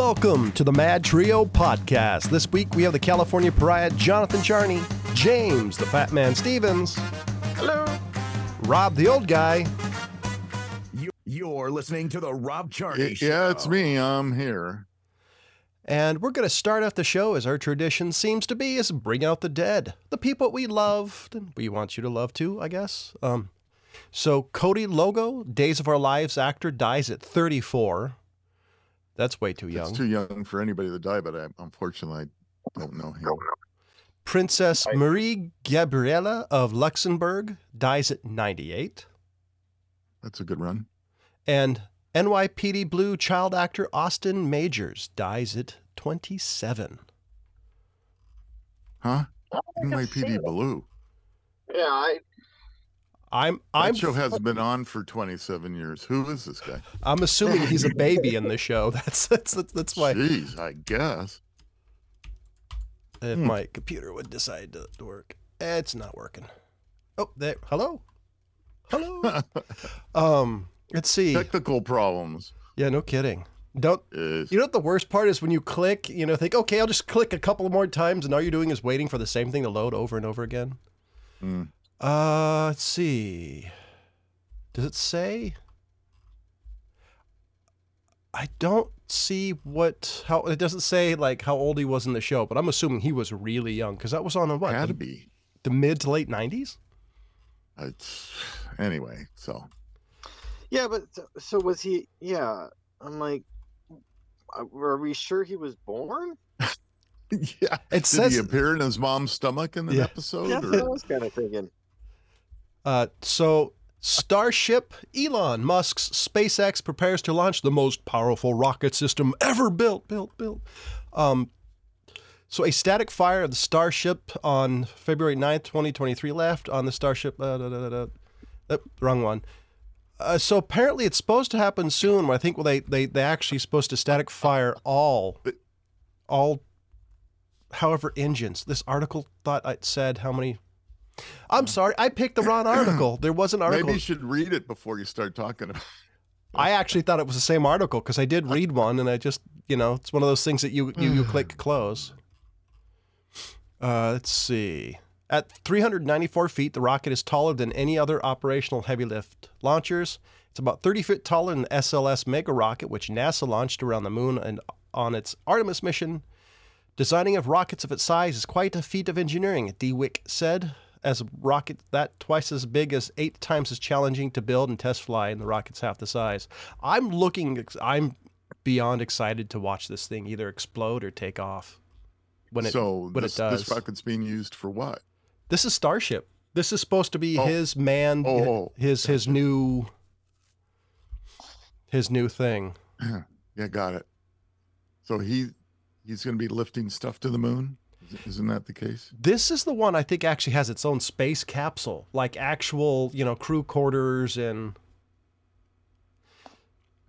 Welcome to the Mad Trio podcast. This week we have the California pariah Jonathan Charney, James the Fat Man Stevens, Hello. Rob the Old Guy, You, you're listening to the Rob Charney Y- Show. Yeah, it's me. I'm here. and we're going to start off the show as our tradition seems to be is bring out the dead, the people we loved and we want you to love too, I guess. Um, so Cody Longo, Days of Our Lives actor, dies at 34. That's way too young. It's too young for anybody to die, but I, unfortunately, I don't know him. Princess Marie Gabriella of Luxembourg dies at 98. That's a good run. And NYPD Blue child actor Austin Majors dies at 27. Huh? NYPD. Blue. Yeah, I, I'm That I'm show hasn't been on for 27 years. Who is this guy? I'm assuming he's a baby in the show. That's that's that's, that's why Jeez, I guess. if Hmm. my computer would decide to, work. It's not working. Oh, there. Hello. Hello. um, let's see. Technical problems. Yeah, no kidding. Don't You know what the worst part is when you click, you know, think, okay, I'll just click a couple more times, and all you're doing is waiting for the same thing to load over and over again. Mm. Uh, let's see. Does it say? I don't see what how it doesn't say like how old he was in the show, but I'm assuming he was really young because that was on a what had to be. the mid to late '90s. It's anyway. So Yeah, but so, so was he? Yeah, I'm like, uh, are we sure he was born? yeah. It Did says he appear in his mom's stomach in the Yeah. episode? That's what I was kind of thinking. Uh, so, Starship, Elon Musk's SpaceX prepares to launch the most powerful rocket system ever built, built, built. Um, so, a static fire of the Starship on February 9th, 2023 left on the Starship. Uh, da, da, da. Uh, wrong one. Uh, so apparently it's supposed to happen soon. I think well they they they actually supposed to static fire all, all, however engines. This article thought it said how many. I'm sorry, I picked the wrong article. There was an article. Maybe you should read it before you start talking about. I actually thought it was the same article because I did read one, and I just, you know, it's one of those things that you you, you click close. Uh, let's see. At 394 feet, the rocket is taller than any other operational heavy lift launchers. It's about 30 feet taller than the SLS Mega rocket, which NASA launched around the moon and on its Artemis mission. Designing of rockets of its size is quite a feat of engineering, DeWick said. As a rocket that twice as big as eight times as challenging to build and test fly, and the rocket's half the size. I'm looking, I'm beyond excited to watch this thing either explode or take off. When it, so when this, it does. this rocket's being used for what? this is Starship. This is supposed to be Oh. his man, Oh, oh, oh. his his new, his new thing. Yeah, got it. So he he's going to be lifting stuff to the moon. Is- Isn't that the case? This is the one I think actually has its own space capsule, like actual, you know, crew quarters and.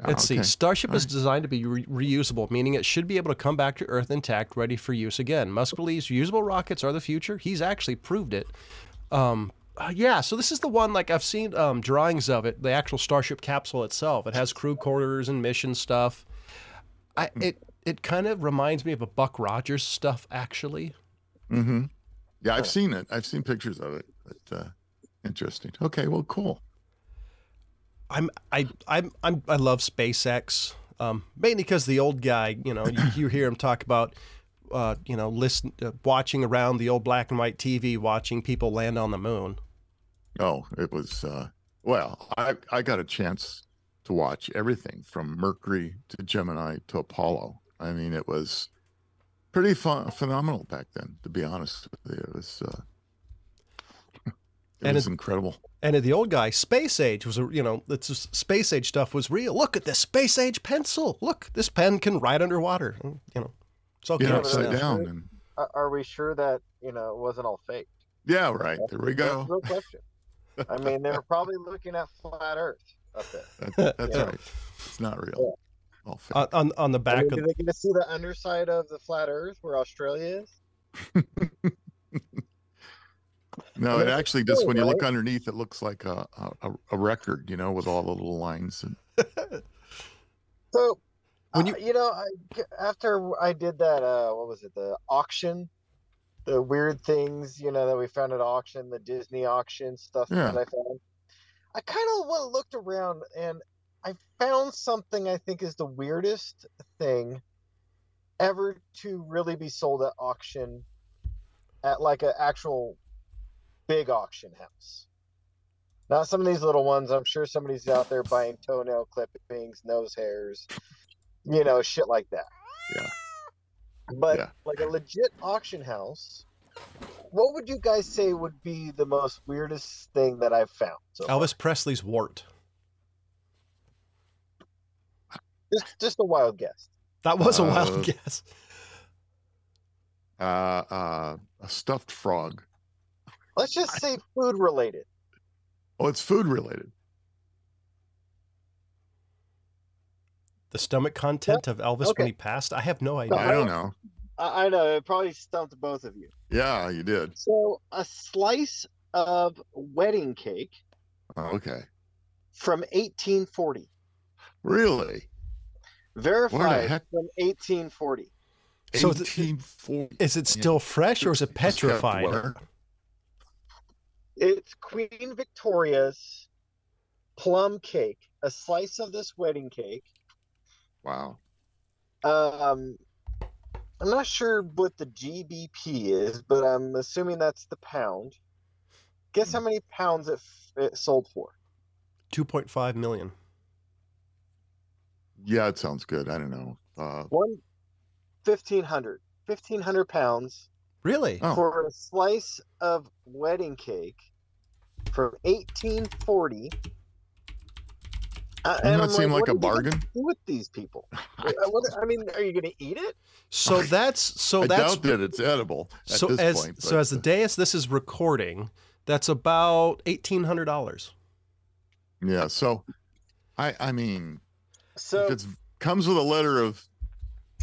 Ah, Let's see. okay. Starship is designed to be re- reusable, meaning it should be able to come back to Earth intact, ready for use again. Musk believes reusable rockets are the future. He's actually proved it. Um, uh, yeah, so this is the one. Like I've seen um, drawings of it, the actual Starship capsule itself. It has crew quarters and mission stuff. I it it kind of reminds me of a Buck Rogers stuff, actually. Mm-hmm. Yeah, I've seen it. I've seen pictures of it. But uh, interesting. Okay, well, cool. I'm I I'm, I'm I love SpaceX. Um, mainly because the old guy, you know, you, you hear him talk about, uh, you know, listen, uh, watching around the old black and white TV, watching people land on the moon. Oh, it was. Uh, well, I I got a chance to watch everything from Mercury to Gemini to Apollo. I mean, it was pretty fun, phenomenal back then. To be honest with you, it was. Uh, it And was it- incredible. And the old guy, space age was, a you know, it's just, space age stuff was real. Look at this space age pencil. Look, this pen can write underwater. You know, it's okay. Yeah, Yeah, upside yeah. down, and Are, are we sure that you know it wasn't all fake? yeah, right. There we go. No question. I mean, they were probably looking at flat Earth up there. That, that's Yeah. right. It's not real. All fake. On, on on the I back mean, of did they get to see the underside of the flat Earth where Australia is? No, it actually just when you look underneath, it looks like a, a a record, you know, with all the little lines. And So When Uh, you- you know, I, after I did that, uh, what was it? The auction, the weird things, you know, that we found at auction, the Disney auction stuff Yeah. that I found. I kind of looked around and I found something I think is the weirdest thing ever to really be sold at auction, at like an actual big auction house. Not some of these little ones. I'm sure somebody's out there buying toenail clippings, nose hairs, you know, shit like that. Yeah. But Yeah. like a legit auction house, what would you guys say would be the most weirdest thing that I've found? So far? Elvis Presley's wart. Just just a wild guess. That was a Uh, wild guess. Uh, uh, a stuffed frog. Let's just say food related. Oh, it's food related. The stomach content of Elvis okay. when he passed. I have no idea. I don't know. I, I know it probably stumped both of you. Yeah, you did. So a slice of wedding cake Oh, okay. from 1840, Really? Verified from 1840. So is it- 1840. Is it still fresh or is it petrified? It's Queen Victoria's plum cake, a slice of this wedding cake. Wow. Um, I'm not sure what the GBP is, but I'm assuming that's the pound. Guess how many pounds it, f- it sold for? 2.5 million. Yeah, it sounds good. I don't know. Uh, One, 1500. 1500 pounds Really? Oh. for a slice of wedding cake from 1840. Uh, doesn't and that I'm seem like what a are you bargain? Do with these people? Uh, what- I mean, are you going to eat it? So that's so I that's doubt that it's edible at so this as point. so but, as the day as this is recording, that's about eighteen hundred dollars. yeah. So, I I mean, So if it's comes with a letter of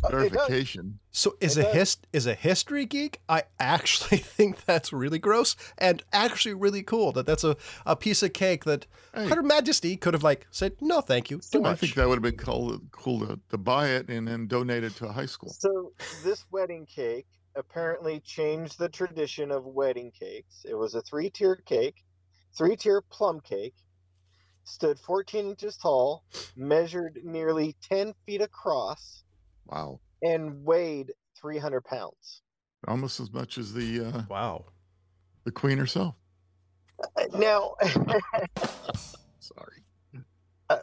uh, verification, So is a hist is a history geek? I actually think that's really gross and actually really cool that that's a, a piece of cake that hey, Her Majesty could have like said no thank you too I think that would have been cool, cool to, to buy it and then donate it to a high school. So this wedding cake apparently changed the tradition of wedding cakes. It was a three-tier cake, three-tier plum cake, stood 14 inches tall, measured nearly 10 feet across, Wow, and weighed 300 pounds. almost as much as the uh, wow. the queen herself. Uh, Now, Sorry.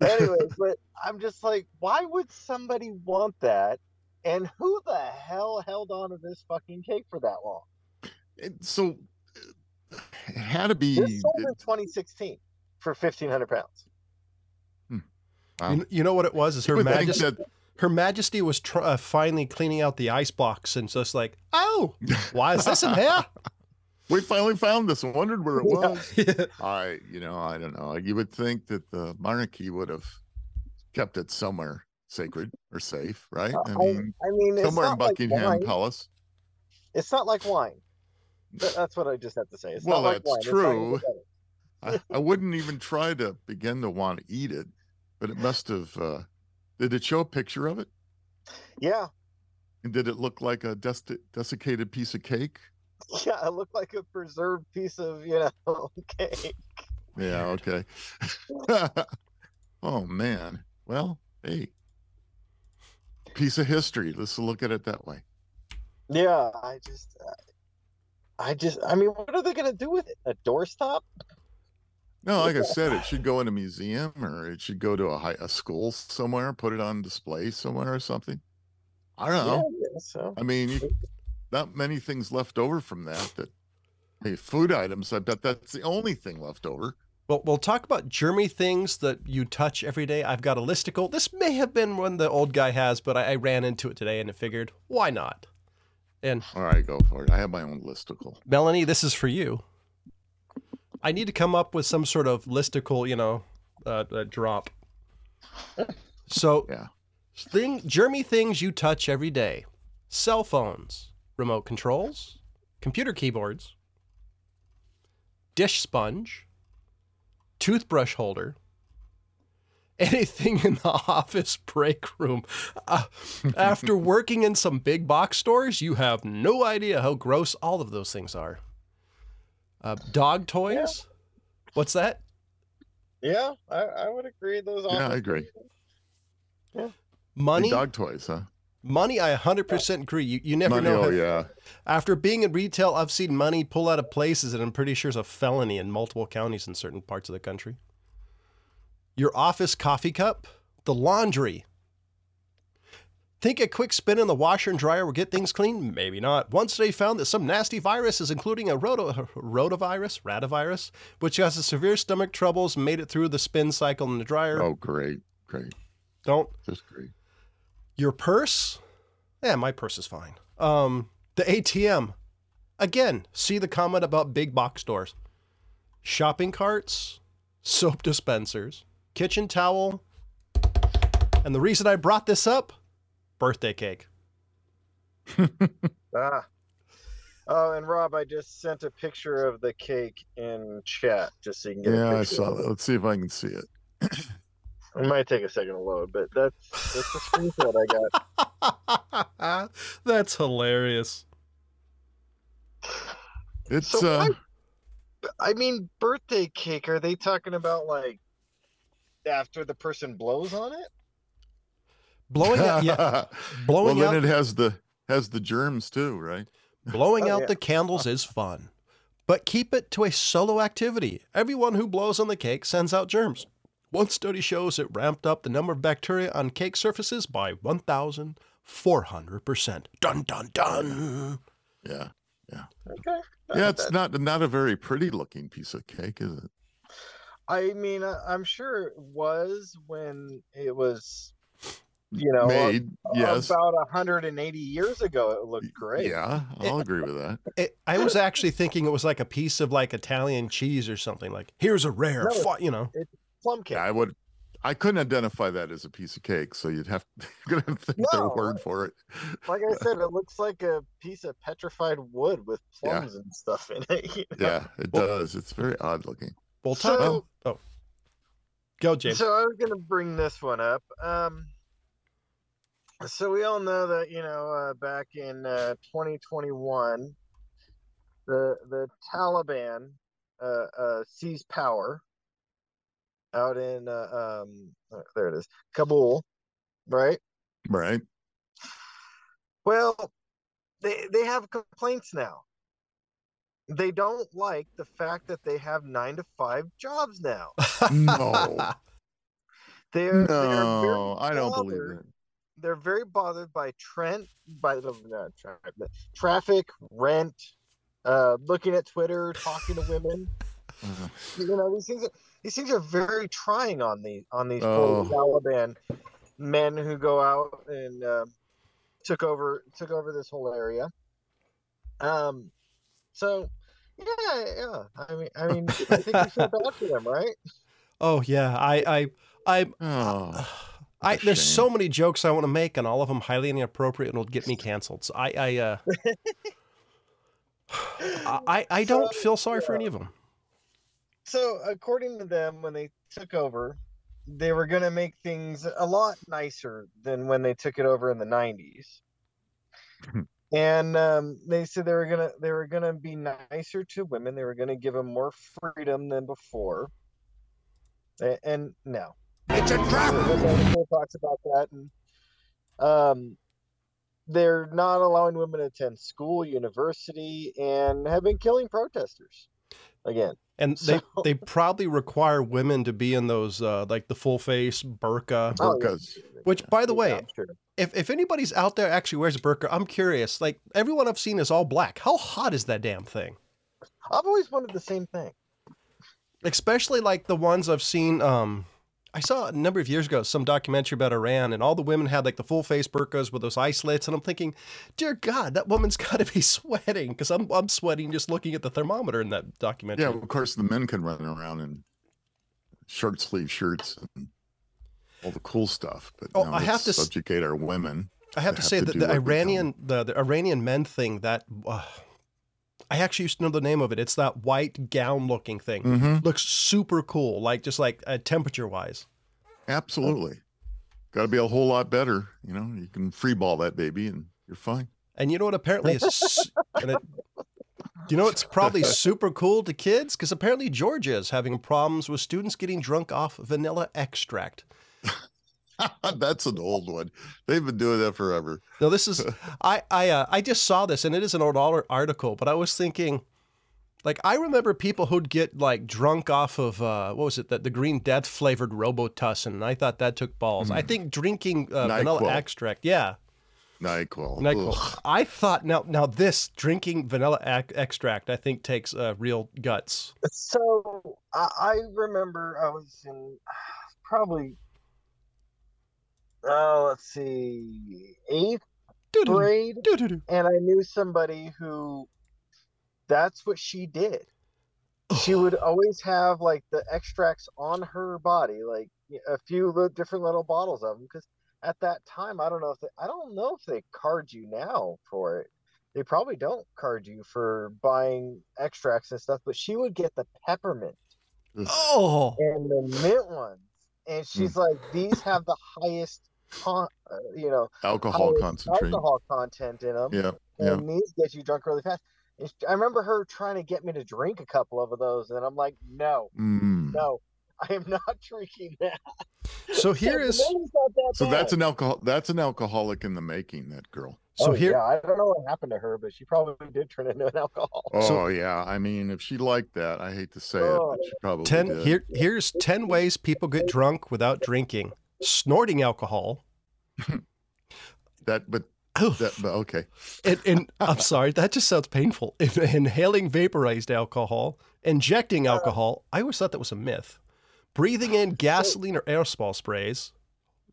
anyways, but I'm just like, why would somebody want that? And who the hell held on to this fucking cake for that long? It, so uh, it had to be. This sold in 2016 for 1,500 pounds. wow. You, you know what it was? Is Her You would think Majesty that- Her Majesty was tr- uh, finally cleaning out the ice box and just like, oh, why is this in here? we finally found this. and wondered where it Yeah. was. I, you know, I don't know. You would think that the monarchy would have kept it somewhere sacred or safe, right? I I, mean, I mean, somewhere in not like Buckingham. Palace. It's not like wine. Th- That's what I just have to say. It's Well, not like that's wine. It's not even true. better. I, I wouldn't even try to begin to want to eat it, but it must have. Uh, did it show a picture of it? Yeah, And did it look like a des- desiccated piece of cake? yeah. It looked like a preserved piece of you know cake. Yeah. Okay. oh man. Well, hey, piece of history. Let's look at it that way. Yeah, I just, uh, I just, I mean, what are they gonna do with it? A doorstop? No, like I said, it should go in a museum or it should go to a high, a school somewhere, put it on display somewhere or something. I don't Yeah, know. I so. I mean, you, not many things left over from that. That hey, food items. I bet that's the only thing left over. Well, we'll talk about germy things that you touch every day. I've got a listicle. This may have been one the old guy has, but I, I ran into it today and I figured, why not? And All right, go for it. I have my own listicle. Melanie, this is for you. I need to come up with some sort of listicle, you know, uh, uh, drop. So, Yeah. thing, germy things you touch every day: cell phones, remote controls, computer keyboards, dish sponge, toothbrush holder, anything in the office break room. Uh, after working in some big box stores, you have no idea how gross all of those things are. Uh, dog toys? What's that? Yeah, I, I would agree. Those. Yeah, I agree. Yeah. Money? Big dog toys, huh? Money, I 100% agree. You, you never Money, know. oh how- yeah. After being in retail, I've seen money pull out of places that I'm pretty sure is a felony in multiple counties in certain parts of the country. Your office coffee cup, the laundry. Think a quick spin in the washer and dryer will get things clean? Maybe not. One study found that some nasty viruses, including a roto- rotavirus, ratavirus, which causes severe stomach troubles, made it through the spin cycle in the dryer. Oh, great, great, Don't just great. your purse? Yeah, my purse is fine. Um, the ATM. Again, see the comment about big box stores. Shopping carts, soap dispensers, kitchen towel. And the reason I brought this up, birthday cake. Ah. Oh, and Rob, I just sent a picture of the cake in chat just so you can get Yeah, I saw that. Let's see if I can see it. It might take a second to load, but that's that's the screenshot I got. That's hilarious. It's So uh, why- I mean, birthday cake. Are they talking about like after the person blows on it? Blowing out, yeah, well, blowing then out, it has the has the germs too, right? blowing Oh, out yeah. the candles is fun, but keep it to a solo activity. Everyone who blows on the cake sends out germs. One study shows it ramped up the number of bacteria on cake surfaces by 1,400%. Dun dun dun. Yeah, yeah Okay. yeah. It's not not a very pretty looking piece of cake, is it? I mean, I'm sure it was when it was, you know, Made, yes. about 180 years ago. It looked great. Yeah, I'll agree with that. It, I was actually thinking it was like a piece of like Italian cheese or something. Like, here's a rare, No, fu- you know. Plum cake. Yeah, I would. I couldn't identify that as a piece of cake, so you'd have you're gonna have to take their No, word for it. Like I said, it looks like a piece of petrified wood with Yeah. plums and stuff in it. you know? Yeah, it Well- does. It's very odd looking. Well, talk. So- oh, go, James. So I was gonna bring this one up. Um, so we all know that you know uh, back in uh, 2021, the the Taliban uh, uh, seized power out in uh, um, uh, there it is, Kabul, right? Right? Well, they they have complaints now. They don't like the fact that they have nine to five jobs now. No. They're, they're No, I don't believe it. They're very bothered by Trent by the not traffic, traffic, rent, uh, looking at Twitter, talking to women. Uh, You know, these things are these things are very trying on the on these Oh. Taliban men who go out and um took over took over this whole area. Um, so yeah, yeah. I mean, I mean, I think you feel bad for them, right? oh yeah, I, I, I, oh, I. There's so many jokes I want to make, and all of them highly inappropriate and will get me canceled. So I, I, uh, I, I don't feel sorry for any of them. So, according to them, when they took over, they were going to make things a lot nicer than when they took it over in the 90s. and um, they said they were gonna they were gonna be nicer to women. They were gonna give them more freedom than before. A- And, no, It's a trap. the article talks about that, and um, they're not allowing women to attend school, university, and have been killing protesters. Again, And they, So- they probably require women to be in those uh, like the full face burqa. Oh, yeah. burkas. Which, by the Yeah, way, I'm sure. if if anybody's out there actually wears a burqa, I'm curious. Like everyone I've seen is all black. How hot is that damn thing? I've always wanted the same thing. especially like the ones I've seen. Um, I saw a number of years ago some documentary about Iran, and all the women had like the full face burqas with those eye slits, and I'm thinking, dear God, that woman's got to be sweating because I'm I'm sweating just looking at the thermometer in that documentary. Yeah, of course, the men can run around in short sleeve shirts and all the cool stuff. But Oh, I have to subjugate our women. I have to have say to that the what we tell Iranian the, the Iranian men thing that uh, I actually used to know the name of it. It's that white gown looking thing. Mm-hmm. Looks super cool, like just like uh, temperature wise. Absolutely. Got to be a whole lot better. You know, you can free ball that baby and you're fine. And you know what? Apparently, it's, it, you know it's probably super cool to kids because apparently Georgia is having problems with students getting drunk off vanilla extract. That's an old one. They've been doing that forever. no, this is I I uh, I just saw this and it is an old article, but I was thinking, like I remember people who'd get like drunk off of uh, what was it that the Green Death flavored Robitussin, and I thought that took balls. I think drinking uh, vanilla extract, yeah, NyQuil. NyQuil. Ugh. I thought now now this drinking vanilla ac- extract, I think takes uh, real guts. So I, I remember I was in probably oh let's see eighth Doo-doo-doo, grade, doo-doo-doo. and I knew somebody who that's what she did. She would always have like the extracts on her body, like a few different little bottles of them. Because at that time, I don't know if they, I don't know if they card you now for it. They probably don't card you for buying extracts and stuff. But she would get the peppermint Oh, and the mint ones, and she's hmm. like, these have the highest, con- uh, you know, Alcohol highest concentrate. alcohol content in them Yeah. Yeah. and these get you drunk really fast. And I remember her trying to get me to drink a couple of those, and I'm like, no, Mm. no, I am not drinking that. so here The is name's not that So that's an alcohol. That's an alcoholic in the making. That girl. so Oh, here yeah, I don't know what happened to her, but she probably did turn into an alcohol. Oh So- yeah. I mean, if she liked that, I hate to say it, Oh. but she probably ten did. here here's ten ways people get drunk without drinking: snorting alcohol. That, but that, but okay. And, and I'm sorry, that just sounds painful. Inhaling vaporized alcohol, injecting alcohol. I always thought that was a myth. Breathing in gasoline or aerosol sprays.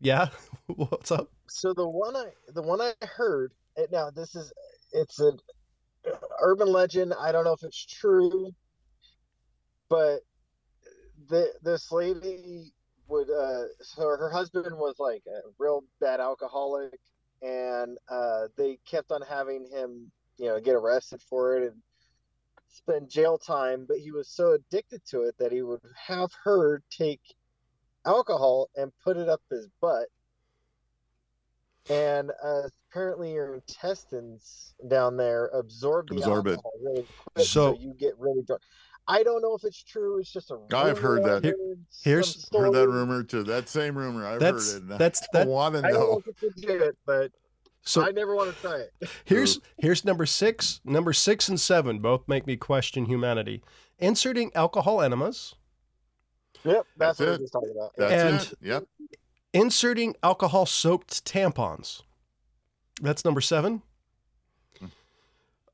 Yeah, what's up? So the one I, the one I heard, it, now this is, it's an urban legend. I don't know if it's true, but the this lady would, uh, so her husband was like a real bad alcoholic, and uh, they kept on having him, you know, get arrested for it and spend jail time. But he was so addicted to it that he would have her take alcohol and put it up his butt and uh, apparently your intestines down there absorb the Absorb it. alcohol really quick, So- so, you get really drunk. I don't know if it's true. It's just a. I've heard rumor that. I Here- heard, here's- Heard that rumor too. That same rumor. I've That's heard it. and that's I that. want to know? I don't know know. if it's legit, but So I never want to try it. here's here's number six. Number six and seven both make me question humanity. Inserting alcohol enemas. Yep, That's that's, what it. we're talking about. That's And- it. Yep. Inserting alcohol soaked tampons. That's number seven. Hmm.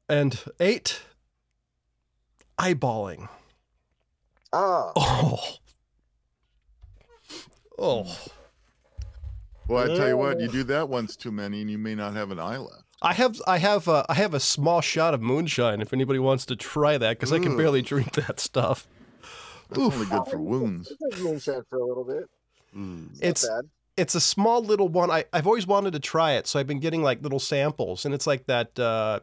And eight. Eyeballing. Ah, Oh. Oh. Well, I tell you what, you do that once too many, and you may not have an eye left. I have I have uh, I have a small shot of moonshine if anybody wants to try that because I can Ugh. barely drink that stuff. That's only good for wounds. Moonshine for a little bit. Mm. It's It's bad. it's a small little one. I I've always wanted to try it, so I've been getting like little samples, and it's like that uh,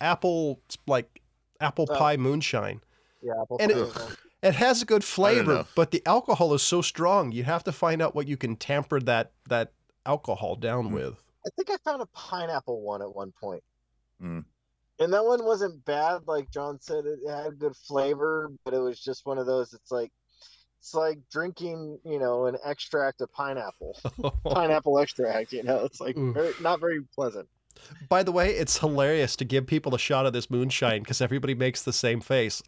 apple like apple Oh. pie moonshine. Yeah, apple and pie it- is. It has a good flavor, but the alcohol is so strong. You have to find out what you can tamper that that alcohol down Mm. with. I think I found a pineapple one at one point. Mm. And that one wasn't bad, like John said. It had good flavor, but it was just one of those. It's like it's like drinking, you know, an extract of pineapple, pineapple extract. You know, it's like very, not very pleasant. By the way, it's hilarious to give people a shot of this moonshine because everybody makes the same face.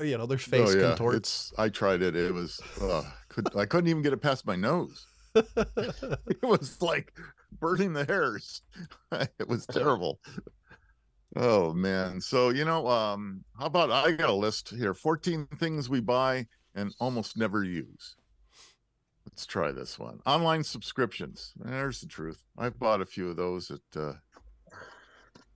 You know, their face oh yeah, contorts. it's. I tried it. It was. Uh, could I couldn't even get it past my nose. it was like burning the hairs. it was terrible. Oh man. So you know, um, how about I got a list here. 14 things we buy and almost never use. Let's try this one. Online subscriptions. There's the truth. I've bought a few of those at uh,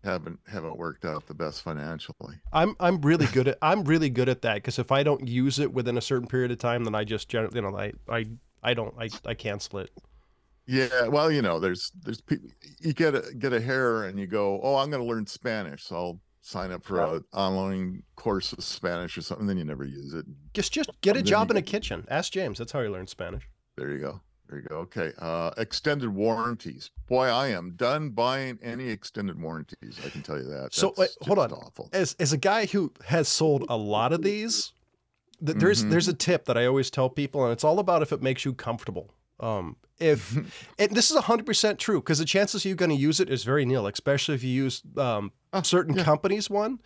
haven't haven't worked out the best financially. I'm I'm really good at I'm really good at that because if I don't use it within a certain period of time, then I just generally you know I I I don't I I cancel it. Yeah, well, you know, there's there's people you get a get a hair and you go, oh, I'm going to learn Spanish, so I'll sign up for an online course of Spanish or something. Then you never use it. Just just get a job in a kitchen. Ask James. That's how he learned Spanish. There you go. There you go. Okay. Uh, extended warranties. Boy, I am done buying any extended warranties. I can tell you that. So, wait, hold on. Awful. as as a guy who has sold a lot of these, th- there's Mhm. there's a tip that I always tell people, and it's all about if it makes you comfortable. Um, if and this is hundred percent true because the chances you're going to use it is very nil, especially if you use um, Ah, certain yeah. companies one.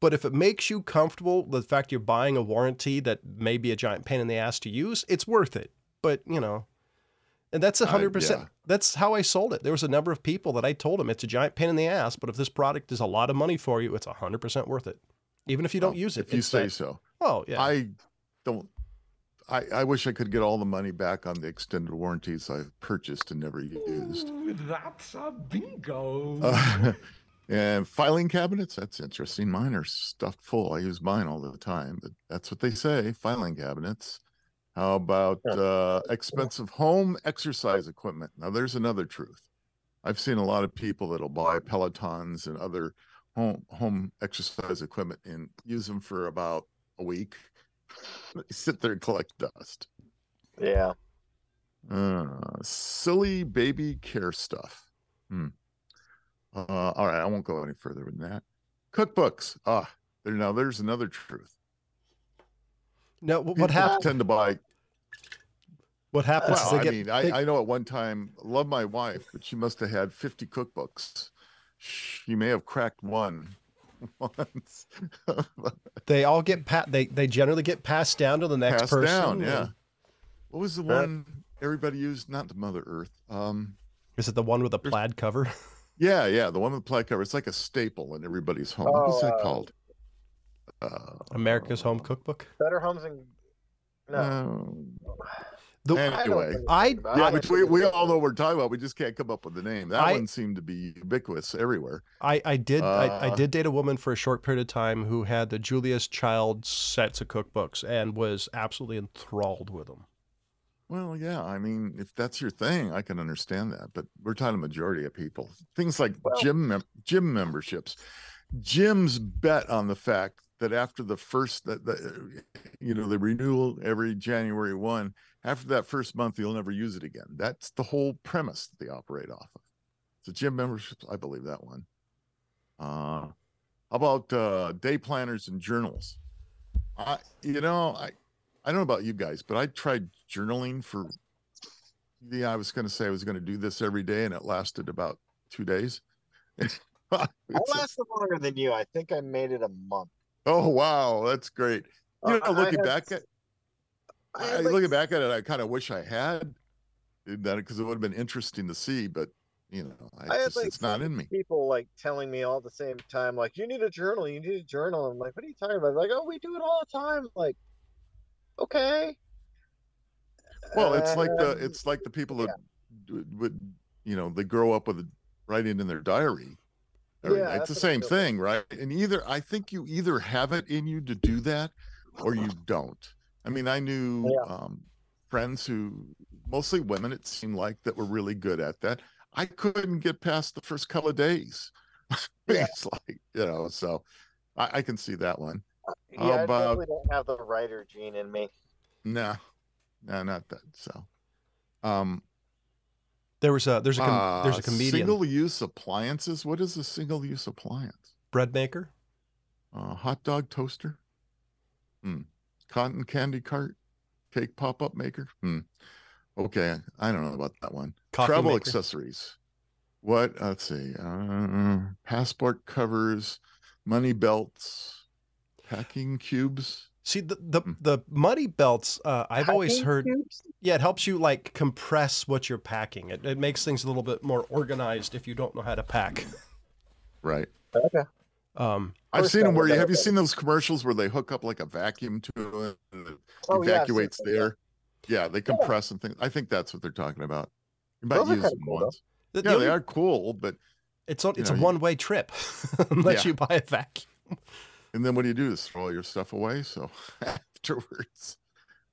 But if it makes you comfortable, the fact you're buying a warranty that may be a giant pain in the ass to use, it's worth it. But you know, and that's a I- hundred percent. yeah. That's how I sold it. There was a number of people that I told them it's a giant pain in the ass, but if this product is a lot of money for you, it's a hundred percent worth it, even if you don't Well, use it. If you say that- so. oh yeah, I don't. I, I wish I could get all the money back on the extended warranties I've purchased and never used. Ooh, that's a bingo. Uh, and filing cabinets, that's interesting. Mine are stuffed full. I use mine all the time, but that's what they say filing cabinets. How about uh, expensive home exercise equipment? Now, there's another truth. I've seen a lot of people that'll buy Pelotons and other home home exercise equipment and use them for about a week. They sit there and collect dust. Yeah. Uh, silly baby care stuff. Hmm. Uh, all right, I won't go any further than that. Cookbooks. Ah, there now. There's another truth. No. What People happens? Tend to buy. What happens is Well, they I get. mean, they- I, I know at one time, love my wife, but she must have had 50 cookbooks. She may have cracked one once. they all get pa- They they generally get passed down to the next Passed person. down. and- Yeah. What was the That- one everybody used? Not the Mother Earth. Um. Is it the one with the plaid cover? Yeah, yeah, the one with the plaid cover. It's like a staple in everybody's home. what was Oh, that uh, called? Uh, America's Home Cookbook. Better homes and no. um, The, And- I don't anyway. think I- yeah, I which we, we all know what we're talking about. We just can't come up with the name. That I- one seemed to be ubiquitous everywhere. I, I did I, I Uh, did date a woman for a short period of time who had the Julia's Child sets of cookbooks and was absolutely enthralled with them. Well, yeah, I mean, if that's your thing, I can understand that. But we're talking majority of people. Things like Well- gym mem- gym memberships. Gyms bet on the fact that after the first that the, you know the renewal every January one, after that first month, you'll never use it again. That's the whole premise that they operate off of. So gym memberships, I believe that one. Uh, how about uh, day planners and journals? I, you know, I, I don't know about you guys, but I tried journaling for. Yeah, I was going to say I was going to do this every day, and it lasted about two days. I lasted longer than you. I think I made it a month. Oh wow, that's great. You Uh, know, looking had back at I I, like, looking back at it, I kind of wish I had done it because it would have been interesting to see. But you know, I, I just, like it's not in me. People like telling me all the same time, like, you need a journal, you need a journal. I'm like, what are you talking about? Like, oh, we do it all the time. like, okay. Well, it's like the Um, it's like the people that d- would you know they grow up with writing in their diary. Yeah, it's the same thing, right? And either I think you either have it in you to do that, or you don't. I mean, I knew Yeah. um, friends who mostly women. It seemed like that were really good at that. I couldn't get past the first couple of days. Yeah. it's like you know, so I, I can see that one. yeah, How I definitely don't have the writer gene in me. No, no, not that. So, um, There was a there's a com- there's a Uh, comedian Single-use appliances. What is a single-use appliance? bread maker. Uh, hot dog toaster. Hmm. Cotton candy cart. Cake pop-up maker. Hmm. Okay, I don't know about that one. Coffee Travel maker. accessories. What? Let's see. Uh, passport covers, money belts, packing cubes. See the the, Hmm. the muddy belts. Uh, I've always heard. cubes? Yeah, it helps you like compress what you're packing. It, it makes things a little bit more organized if you don't know how to pack. Right. Okay. Um, I've First seen them where you I've you seen those commercials where they hook up like a vacuum to it and it Oh, yeah, I've seen evacuates some, yeah. there. Yeah, they compress and things. I think that's what they're talking about. You might Those use them cool, once. the- the Yeah, only- they are cool, but It's on, it's know, a one way trip unless Yeah. you buy a vacuum. And then what do you do? Just throw all your stuff away. So afterwards,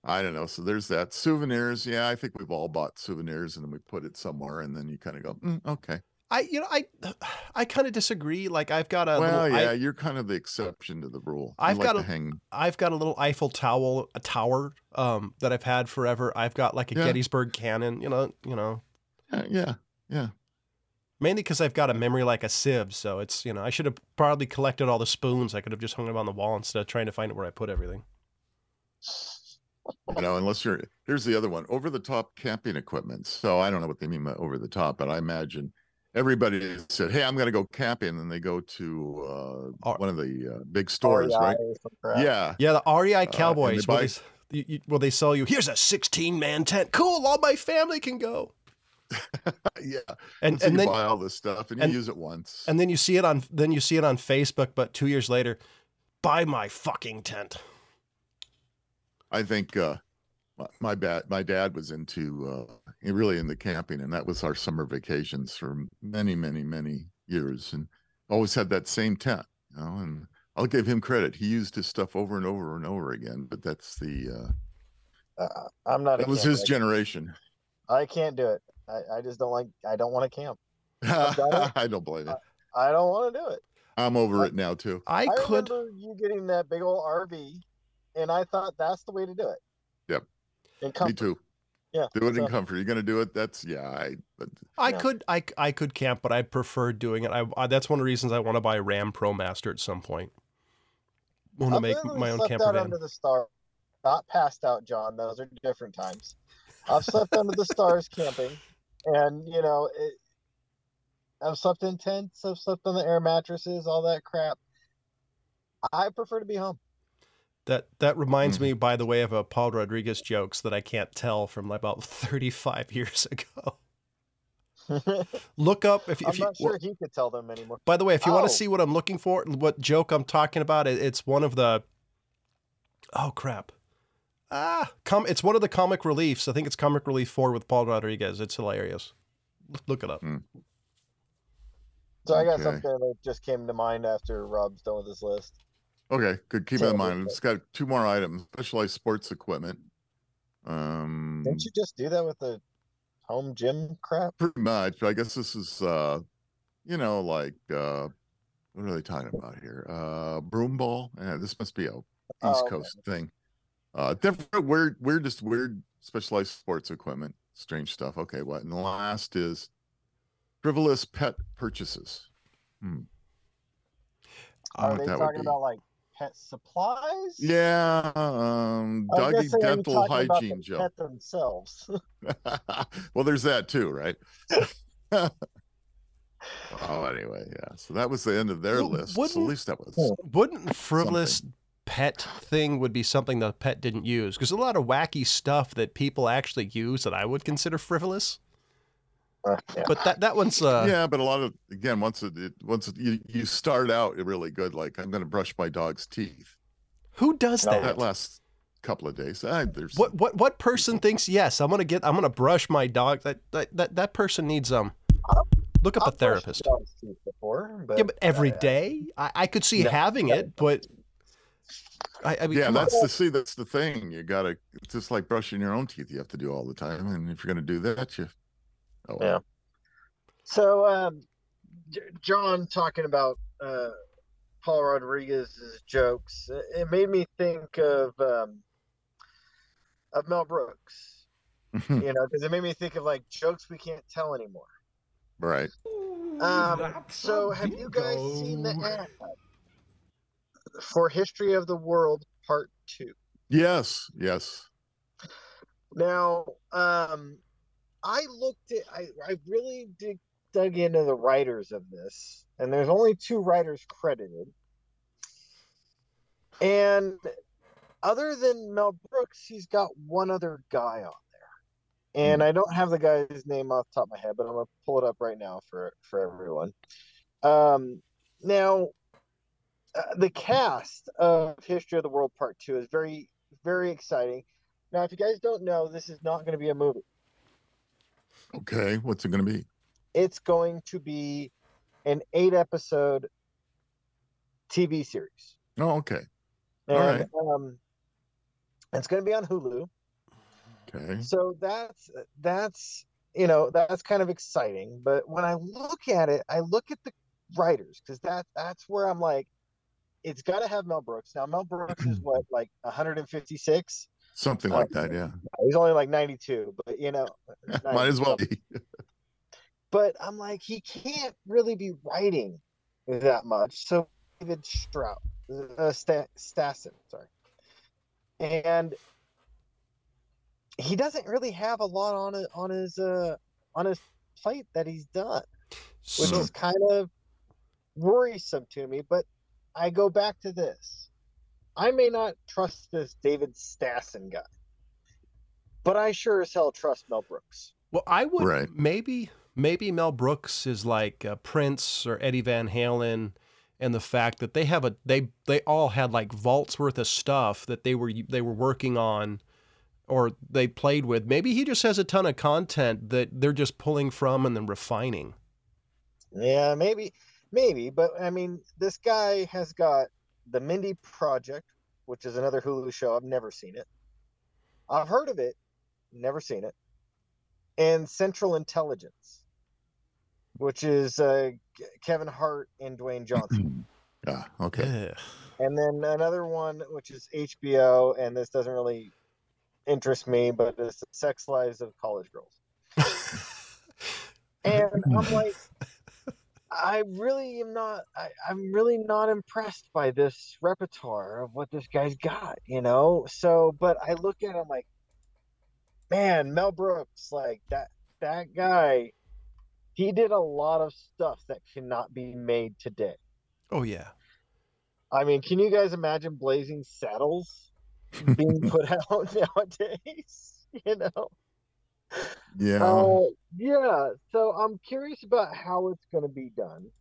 I don't know. So there's that. Souvenirs. Yeah, I think we've all bought souvenirs and then we put it somewhere and then you kind of go, "Mm, okay. I you know I I kind of disagree. Like I've got a well, little, yeah, I, you're kind of the exception to the rule. I've like got a- hang. I've got a little Eiffel Tower a tower um that I've had forever. I've got like a Yeah. Gettysburg cannon. You know you know Yeah, yeah, yeah. Mainly because I've got a memory like a sieve. So it's you know I should have probably collected all the spoons. I could have just hung them on the wall instead of trying to find it where I put everything. You know, unless you're here's the other one over the top camping equipment. So I don't know what they mean by over the top, but I imagine everybody said, "Hey, I'm going to go camping," and they go to uh, one of the uh, big stores, REI right? or some crap. Yeah, Yeah, the REI Uh, and Cowboys. they where, they, you, you, where they sell you. Here's a 16 man tent. Cool. All my family can go. yeah. And so and you then buy all this stuff and you use it once. and then you see it on then you see it on Facebook. But two years later, buy my fucking tent. I think uh, my, my dad, my dad was into uh, he really into camping, and that was our summer vacations for many, many, many years, and always had that same tent. You know, and I'll give him credit; he used his stuff over and over and over again. But that's the uh, Uh, I'm not. a that was his generation. I can't do it. I, I just don't like. I don't want to camp. I don't blame you. I don't want to do it. I'm over it now too. I, I, could. remember you getting that big old RV, and I thought that's the way to do it. Yep. In Me too. Yeah. Do it in so- comfort. You're gonna do it. That's yeah. I but I Yeah. could. I, I could camp, but I prefer doing it. I, I that's one of the reasons I want to buy a Ram ProMaster at some point. Want to make my own camper out van. under the star, not passed out, John. Those are different times. I've slept under the stars camping, and you know, it, I've slept in tents. I've slept on the air mattresses, all that crap. I prefer to be home. That that reminds Mhm. me, by the way, of a Paul Rodriguez jokes that I can't tell from about 35 years ago. Look up if, you I'm you. not sure he could tell them anymore. By the way, if you want Oh. to see what I'm looking for, what joke I'm talking about, it, it's one of the. Oh crap! Ah, com- it's one of the comic reliefs. I think it's Comic Relief Four with Paul Rodriguez. It's hilarious. Look- Look it up. So I got Okay. something that just came to mind after Rob's done with his list. Okay, good. Keep it in mind. It's got two more items: specialized sports equipment. Um, Didn't you just do that with the home gym crap? pretty much. I guess this is, uh, you know, like uh, what are they talking about here? Uh, broom ball. Yeah, this must be a East Oh, okay. Coast thing. Uh, different, weird, weird, just weird specialized sports equipment. Strange stuff. Okay, what? And the last is frivolous pet purchases. Hmm. I Are they what talking about like pet supplies? Yeah, um, I was gonna doggy say, are you dental hygiene the gel. Pet themselves. well, there's that too, right? oh, anyway, yeah. So that was the end of their Well, list. So at wouldn't- least that was. Wouldn't frivolous pet thing would be something the pet didn't use? Because a lot of wacky stuff that people actually use that I would consider frivolous. Uh, yeah. But that that one's uh, yeah, but a lot of again, once it, it once it, you you start out really good, like I'm going to brush my dog's teeth. who does that? That lasts a couple of days. I, there's What what what person thinks yes? I'm gonna get. I'm gonna brush my dog. That that that, that person needs um. Look up I've a therapist. a dog's teeth before, but, Yeah, but every uh, day, I, I could see No. having it, but I, I mean, yeah, come on. that's the see. That's the thing. You got to. It's just like brushing your own teeth. You have to do all the time, and if you're going to do that, you. Oh, well. Yeah. So, um, John talking about uh, Paul Rodriguez's jokes, it- it made me think of um, of Mel Brooks. You know, because it made me think of like jokes we can't tell anymore. right. Um, That's so have you guys seen the bingo. ad for History of the World Part Two? Yes. Yes. Now, um, I looked at, I, I really dig, dug into the writers of this, and there's only two writers credited. And other than Mel Brooks, he's got one other guy on there. And I don't have the guy's name off the top of my head, but I'm gonna pull it up right now for for everyone. Um, now, uh, the cast of History of the World Part Two is very very exciting. Now, if you guys don't know, this is not going to be a movie. Okay. What's it going to be? It's going to be an eight episode TV series. Oh, okay. And All right. um, it's going to be on Hulu. Okay. So that's that's you know that's kind of exciting. But when I look at it, I look at the writers because that that's where I'm like, it's got to have Mel Brooks. Now Mel Brooks is what like 156. Something like that, yeah. He's only like 92, but you know, Might as well be. but I'm like, he can't really be writing that much. So David Strout, uh, Sta- Stassen, sorry, and he doesn't really have a lot on it on his uh on his plate that he's done, which So- is kind of worrisome to me. But I go back to this: I may not trust this David Stassen guy, but I sure as hell trust Mel Brooks. Well, I would Right. maybe maybe Mel Brooks is like uh, Prince or Eddie Van Halen, and the fact that they have a they they all had like vaults worth of stuff that they were they were working on, or they played with. Maybe he just has a ton of content that they're just pulling from and then refining. Yeah, maybe, maybe, but I mean, this guy has got the Mindy Project, which is another Hulu show. I've never seen it. I've heard of it, never seen it, and Central Intelligence, which is uh, Kevin Hart and Dwayne Johnson, yeah, okay. And then another one which is HBO, and this doesn't really interest me, but it's the Sex Lives of College Girls. and I'm like, I really am not. I, I'm really not impressed by this repertoire of what this guy's got, you know. So, but I look at him like, man, Mel Brooks, like that that guy, he did a lot of stuff that cannot be made today. Oh yeah. I mean, can you guys imagine Blazing Saddles being put out nowadays? You know. Yeah. Uh, yeah. So I'm curious about how it's going to be done.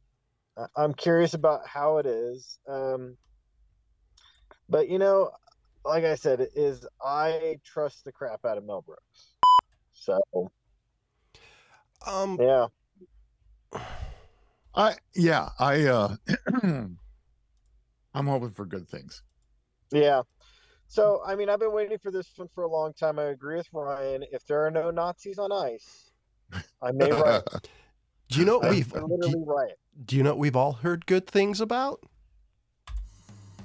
I'm curious about how it is. Um, but you know, like I said, it is I trust the crap out of Mel Brooks. So Um. yeah, I yeah, I uh I'm hoping for good things. yeah. So I mean, I've been waiting for this one for a long time. I agree with Ryan. If there are no Nazis on ice, I may riot. Do you know what we've literally riot. Do you know what we've all heard good things about?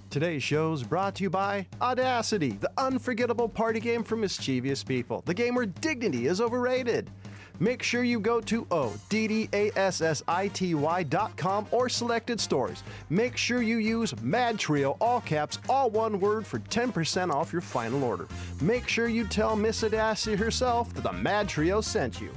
Today's show is brought to you by Audacity, the unforgettable party game for mischievous people. The game where dignity is overrated. Make sure you go to oddassity.com or selected stores. Make sure you use Mad Trio, all caps, all one word for 10% off your final order. Make sure you tell Miss Audacity herself that the Mad Trio sent you.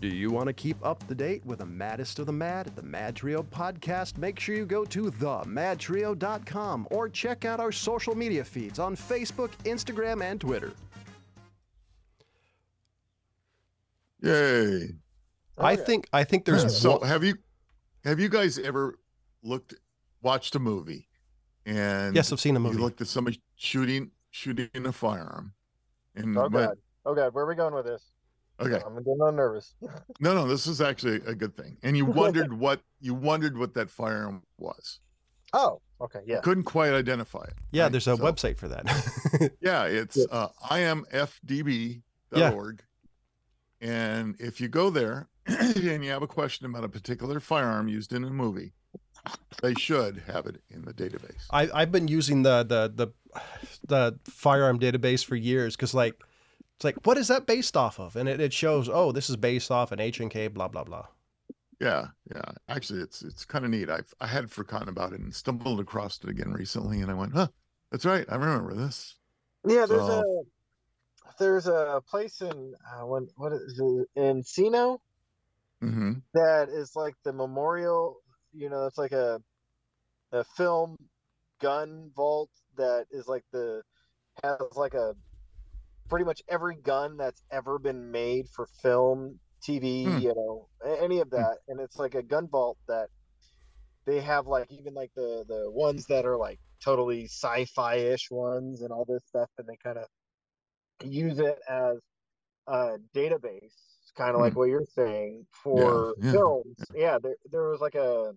Do you want to keep up to date with the maddest of the mad at the Mad Trio podcast? Make sure you go to themadtrio.com or check out our social media feeds on Facebook, Instagram, and Twitter. Yay. I Okay. think I think there's so one- have you have you guys ever looked watched a movie and yes, I've seen a movie. you movie. looked at somebody shooting shooting a firearm and Oh went, god. Oh god. Where are we going with this? okay I'm getting all nervous. no no this is actually a good thing and you wondered what you wondered what that firearm was Oh. Okay. you Yeah. couldn't quite identify it yeah, right? there's a So- website for that. Yeah, it's Yeah. uh, imfdb.org. And if you go there and you have a question about a particular firearm used in a movie, they should have it in the database. I, I've been using the the the the firearm database for years because like it's like what is that based off of, and it, it shows oh this is based off an H and K blah blah blah. Yeah, yeah. Actually, it's it's kind of neat. I've I had forgotten about it and stumbled across it again recently, and I went, "Huh, that's right. I remember this." Yeah, there's So- a there's a place in uh, what what is it in Encino hmm that is like the memorial. You know, it's like a a film gun vault that is like the has like a pretty much every gun that's ever been made for film, TV, Hmm. you know, any of that, and it's like a gun vault that they have like even like the the ones that are like totally sci-fi ish ones and all this stuff, and they kind of use it as a database, kind of hmm. like what you're saying for yeah. films. Yeah, there there was like a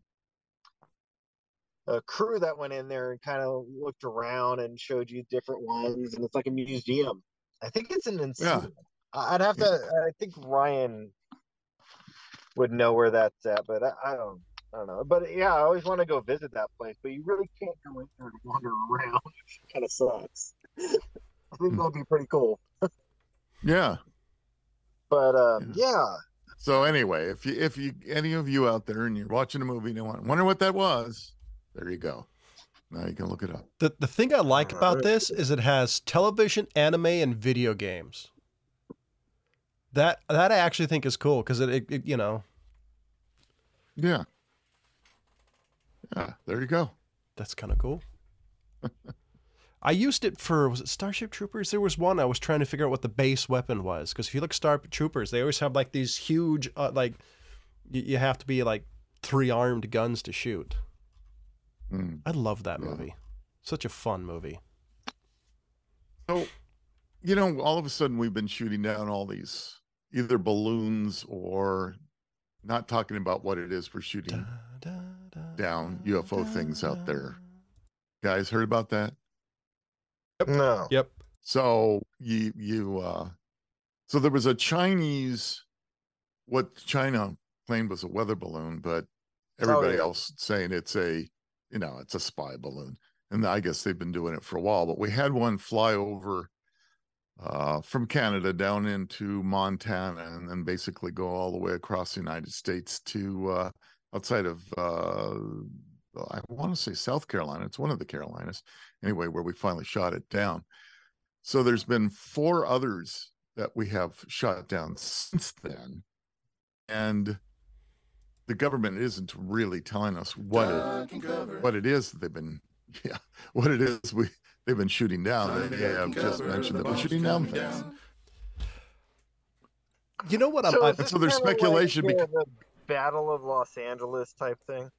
a crew that went in there and kind of looked around and showed you different ones, and it's like a museum. I think it's an Encino. I- I'd have to. I think Ryan would know where that's at, but I, I don't. I don't know. But yeah, I always want to go visit that place, but you really can't go in there and wander around. it kind of sucks. I think that'd be pretty cool. Yeah. But um, yeah, So anyway, if you if you any of you out there and you're watching a movie and you want wonder what that was, there you go. Now you can look it up. The the thing I like about this is it has television, anime, and video games. That that I actually think is cool because it, it, it you know Yeah. Yeah, there you go. that's kind of cool. I used it for was it Starship Troopers? There was one I was trying to figure out what the base weapon was because if you look Star Troopers, they always have like these huge uh, like you, you have to be like three armed guns to shoot. Mm. I love that Yeah. movie. Such a fun movie. So, you know, all of a sudden we've been shooting down all these either balloons or not talking about what it is we're shooting down UFO things out there. Guys, heard about that? No. Yep. So you you uh so there was a Chinese what China claimed was a weather balloon, but everybody yeah. else saying it's a you know, it's a spy balloon. And I guess they've been doing it for a while, but we had one fly over uh from Canada down into Montana and then basically go all the way across the United States to uh outside of uh I want to say South Carolina. It's one of the Carolinas anyway, where we finally shot it down. So there's been four others that we have shot down since then. And the government isn't really telling us what it what it is that they've been yeah, what it is we they've been shooting down. They have just mentioned that we're shooting down things. You know what I'm, So, I'm so there's kinda like, speculation uh, bec- the Battle of Los Angeles type thing.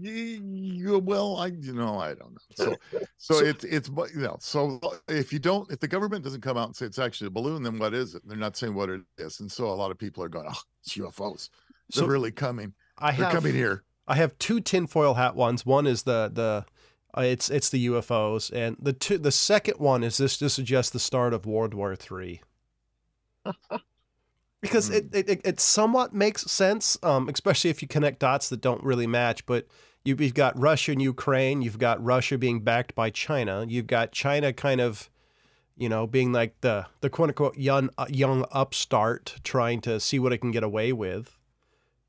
Well, I you know I don't know. So so So- it's it's but, you know so if you don't if the government doesn't come out and say it's actually a balloon, then what is it? They're not saying what it is, and so a lot of people are going, oh, it's UFOs. They're so really coming. I They're have coming here. I have two tinfoil hat ones. One is the the uh, it's it's the UFOs, and the two the second one is this to suggest the start of World War Three. because it, it it- it somewhat makes sense, um, especially if you connect dots that don't really match. But you, you've got Russia and Ukraine. You've got Russia being backed by China. You've got China kind of, you know, being like the the quote unquote young uh, young upstart trying to see what it can get away with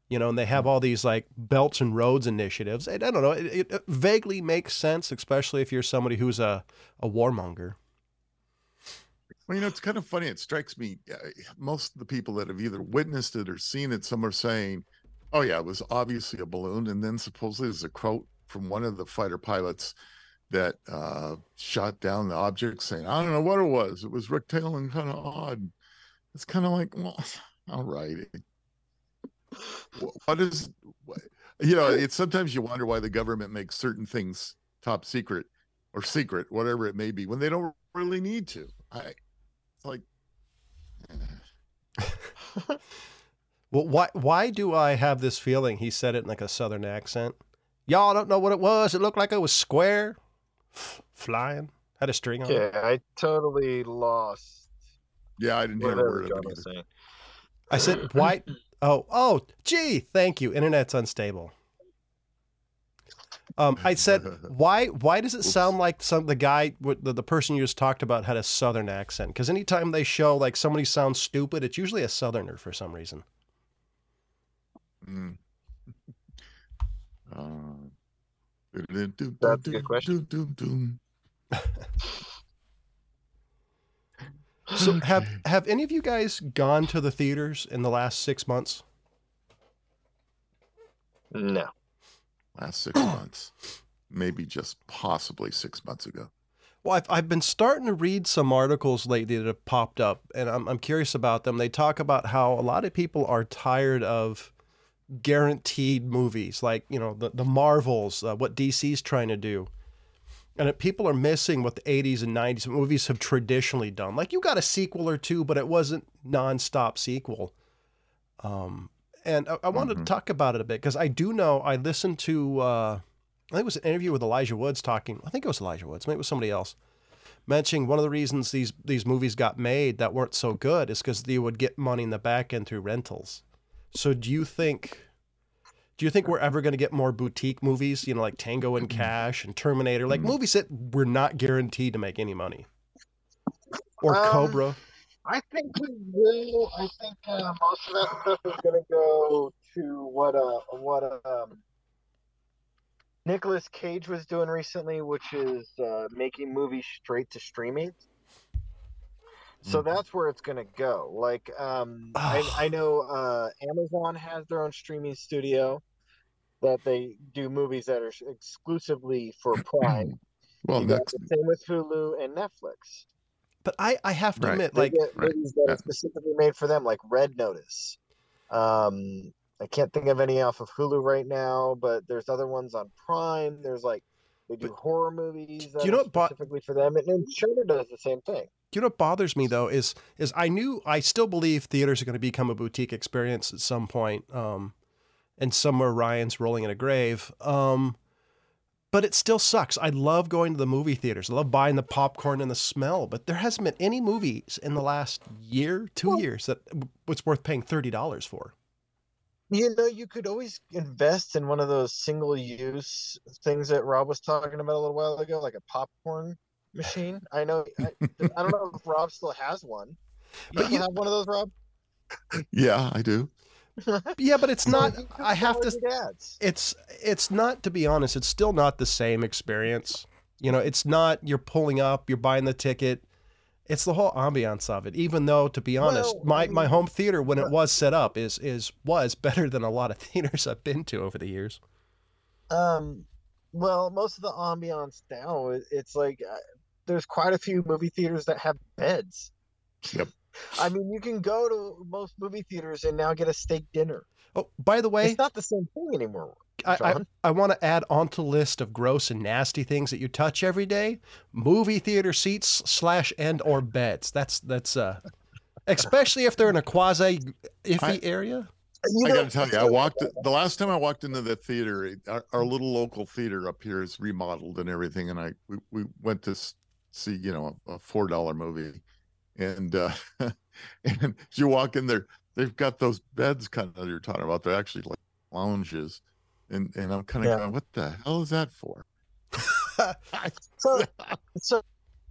you know, and they have all these like belts and roads initiatives. And I don't know, it, it vaguely makes sense, especially if you're somebody who's a, a warmonger. Well, you know, it's kind of funny. It strikes me uh, most of the people that have either witnessed it or seen it, some are saying, "Oh yeah, it was obviously a balloon," and then supposedly there's a quote from one of the fighter pilots that uh, shot down the object, saying, "I don't know what it was. It was rectangular and kind of odd." It's kind of like, well, all right. Wh- What is, what, you know? It's sometimes you wonder why the government makes certain things top secret or secret, whatever it may be, when they don't really need to. I, like. Well, why why do I have this feeling he said it in like a southern accent? Y'all don't know what it was. It looked like it was square, flying, had a string on it. Yeah, I totally lost yeah, I didn't hear a whatever word of John it was saying. I said, why? Oh, oh, gee, thank you. Internet's unstable. Um, I said, why? Why does it sound like some the guy, the, the person you just talked about, had a southern accent? Because anytime they show like somebody sounds stupid, it's usually a southerner for some reason. Mm. Uh, That's a good question. So have have any of you guys gone to the theaters in the last six months? No. Last six months, maybe just possibly six months ago. Well, I've, I've been starting to read some articles lately that have popped up, and I'm, I'm curious about them. They talk about how a lot of people are tired of guaranteed movies, like, you know, the, the Marvels, uh, what DC's trying to do. And people are missing what the 80s and 90s movies have traditionally done. Like, you got a sequel or two, but it wasn't nonstop sequel. Um, and I, I wanted Mhm. to talk about it a bit because I do know I listened to, uh, I think it was an interview with Elijah Woods talking. I think it was Elijah Woods. Maybe it was somebody else. mentioning one of the reasons these these movies got made that weren't so good is because they would get money in the back end through rentals. So do you think do you think we're ever going to get more boutique movies, you know, like Tango and Cash and Terminator, like movies that we're not guaranteed to make any money? Or Um, Cobra? I think we will. I think uh, most of that stuff is going to go to what uh what um Nicolas Cage was doing recently, which is uh, making movies straight to streaming. So Mm-hmm. that's where it's going to go. Like um, I, I know uh, Amazon has their own streaming studio that they do movies that are exclusively for Prime. Well, that's the same with Hulu and Netflix. But I, I have to Right. admit, They like get right, movies that yeah. are specifically made for them, like Red Notice. Um, I can't think of any off of Hulu right now, but there's other ones on Prime. There's like they do But horror movies that you know are what bo- for them, and, and Shudder does the same thing. you know what bothers me though is is I knew I still believe theaters are going to become a boutique experience at some point. Um, and somewhere Ryan's rolling in a grave. Um, but it still sucks. I love going to the movie theaters. I love buying the popcorn and the smell. But there hasn't been any movies in the last year, two Well- years that was worth paying thirty dollars for. You know, you could always invest in one of those single-use things that Rob was talking about a little while ago, like a popcorn machine. I know. I, I don't know if Rob still has one. You But you- have one of those, Rob? yeah, I do. Yeah, but it's not. Could I have to. it's it's not to be honest it's still not the same experience you know it's not you're pulling up you're buying the ticket it's the whole ambiance of it even though to be honest Well, my, my home theater when it was set up is is was better than a lot of theaters i've been to over the years Um, well, most of the ambiance now, it's like uh, there's quite a few movie theaters that have beds. Yep. I mean, you can go to most movie theaters and now get a steak dinner. oh by the way It's not the same thing anymore. I, I, John. I want to add onto the list of gross and nasty things that you touch every day movie theater seats slash and or beds that's that's uh especially if they're in a quasi iffy I- area You I got to tell you, I walked the last time I walked into the theater. Our, our little local theater up here is remodeled and everything, and I we, we went to see you know a, a four dollar movie, and uh, and you walk in there, they've got those beds kind of you're talking about. They're actually like lounges, and and I'm kind of Yeah. going, what the hell is that for? So, so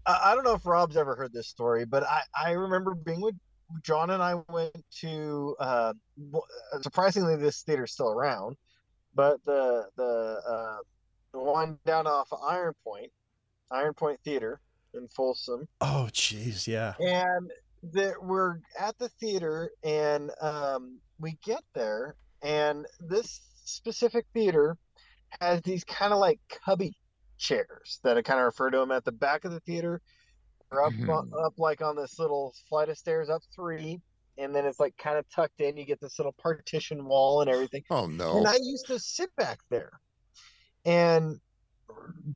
I don't know if Rob's ever heard this story, but I, I remember being with John and I went to uh, surprisingly this theater's still around, but the the uh, the one down off of Iron Point, Iron Point Theater in Folsom, oh jeez yeah and that we're at the theater and um, we get there and this specific theater has these kind of like cubby chairs that I kind of refer to them at the back of the theater. Up, Mhm. up like on this little flight of stairs up three, and then it's like kind of tucked in. You get this little partition wall and everything. Oh no! And I used to sit back there. And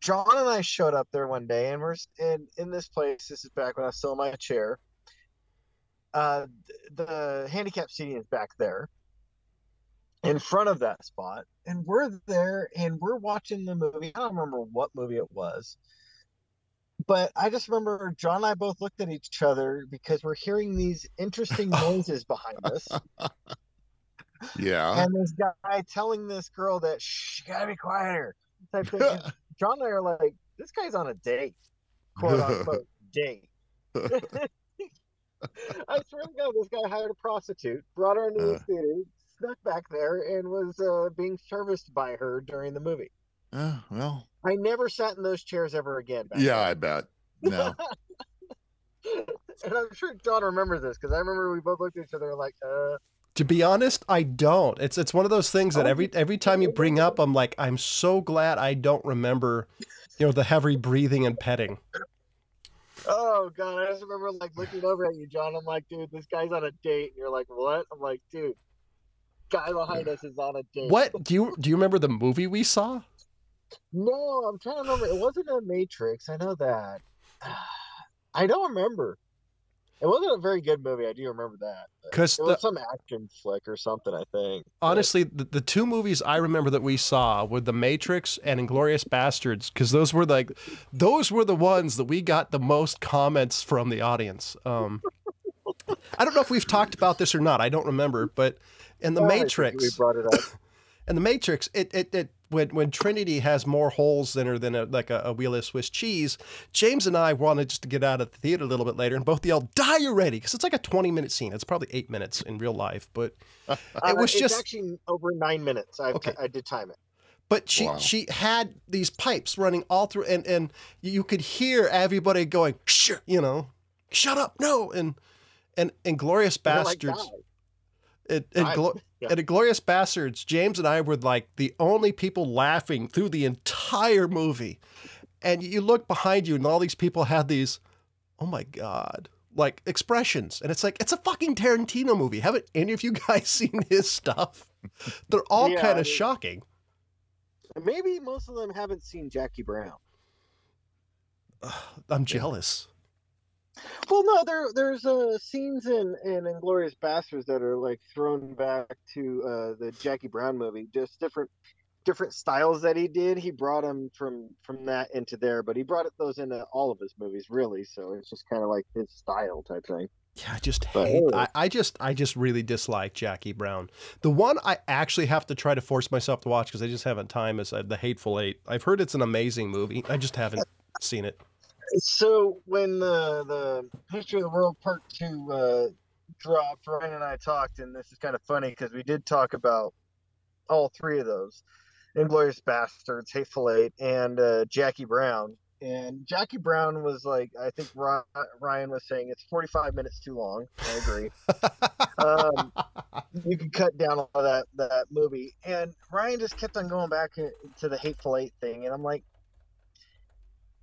John and I showed up there one day, and we're in in this place. This is back when I was still in my chair. Uh, the handicap seating is back there, in front of that spot, and we're there, and we're watching the movie. I don't remember what movie it was, but I just remember John and I both looked at each other because we're hearing these interesting noises behind us yeah. and this guy telling this girl that she gotta be quieter. Type thing. John and I are like, this guy's on a date, quote unquote date. I swear to God, this guy hired a prostitute, brought her into the Uh. theater, snuck back there, and was uh, being serviced by her during the movie. Uh, well, I never sat in those chairs ever again. Back yeah, I bet. No. and I'm sure John remembers this because I remember we both looked at each other like, uh, To be honest, I don't. It's it's one of those things that Oh, every every time you bring up, I'm like, I'm so glad I don't remember, you know, the heavy breathing and petting. Oh god, I just remember like looking over at you, John. I'm like, dude, this guy's on a date. And you're like, what? I'm like, dude, guy behind us is on a date. What do you do? You remember the movie we saw? No, I'm trying to remember. It wasn't a Matrix. I know that. I don't remember. It wasn't a very good movie. I do remember that. Because it was the- some action flick or something. I think. Honestly, the, the two movies I remember that we saw were The Matrix and Inglourious Basterds, because those were like, those were the ones that we got the most comments from the audience. Um, I don't know if we've talked about this or not. I don't remember, but in The think Matrix, We brought it up. In the Matrix, it it, it when when Trinity has more holes in her than a, like a, a wheel of Swiss cheese, James and I wanted just to get out of the theater a little bit later and both yelled, "Die already!" Because it's like a twenty minute scene. It's probably eight minutes in real life, but Uh, it was it's just. actually over nine minutes. I've Okay. t- I did time it. But she Wow. she had these pipes running all through, and and you could hear everybody going, Shh, you know, shut up, no, and and and glorious And they're like, bastards. And, and, Die. Glo- Yeah. and Glorious Bastards, James and I were like the only people laughing through the entire movie. And you look behind you, and all these people had these, oh my God, like expressions. And it's like, it's a fucking Tarantino movie. Haven't any of you guys seen his stuff? They're all Yeah, kind of shocking. Maybe most of them haven't seen Jackie Brown. I'm jealous. Well, no, there there's uh, scenes in in Inglourious Basterds that are like thrown back to uh, the Jackie Brown movie. Just different different styles that he did. He brought them from from that into there, but he brought those into all of his movies, really. So it's just kind of like his style type thing. Yeah, I just But hate. I, I just, I just really dislike Jackie Brown. The one I actually have to try to force myself to watch because I just haven't time is uh, The Hateful Eight. I've heard it's an amazing movie. I just haven't seen it. So when the the History of the World Part Two uh, dropped, Ryan and I talked, and this is kind of funny because we did talk about all three of those: Inglourious Basterds, Hateful Eight, and uh, Jackie Brown. And Jackie Brown was like, I think Ryan was saying it's 45 minutes too long. I agree. um, you could cut down all that that movie. And Ryan just kept on going back to the Hateful Eight thing, and I'm like,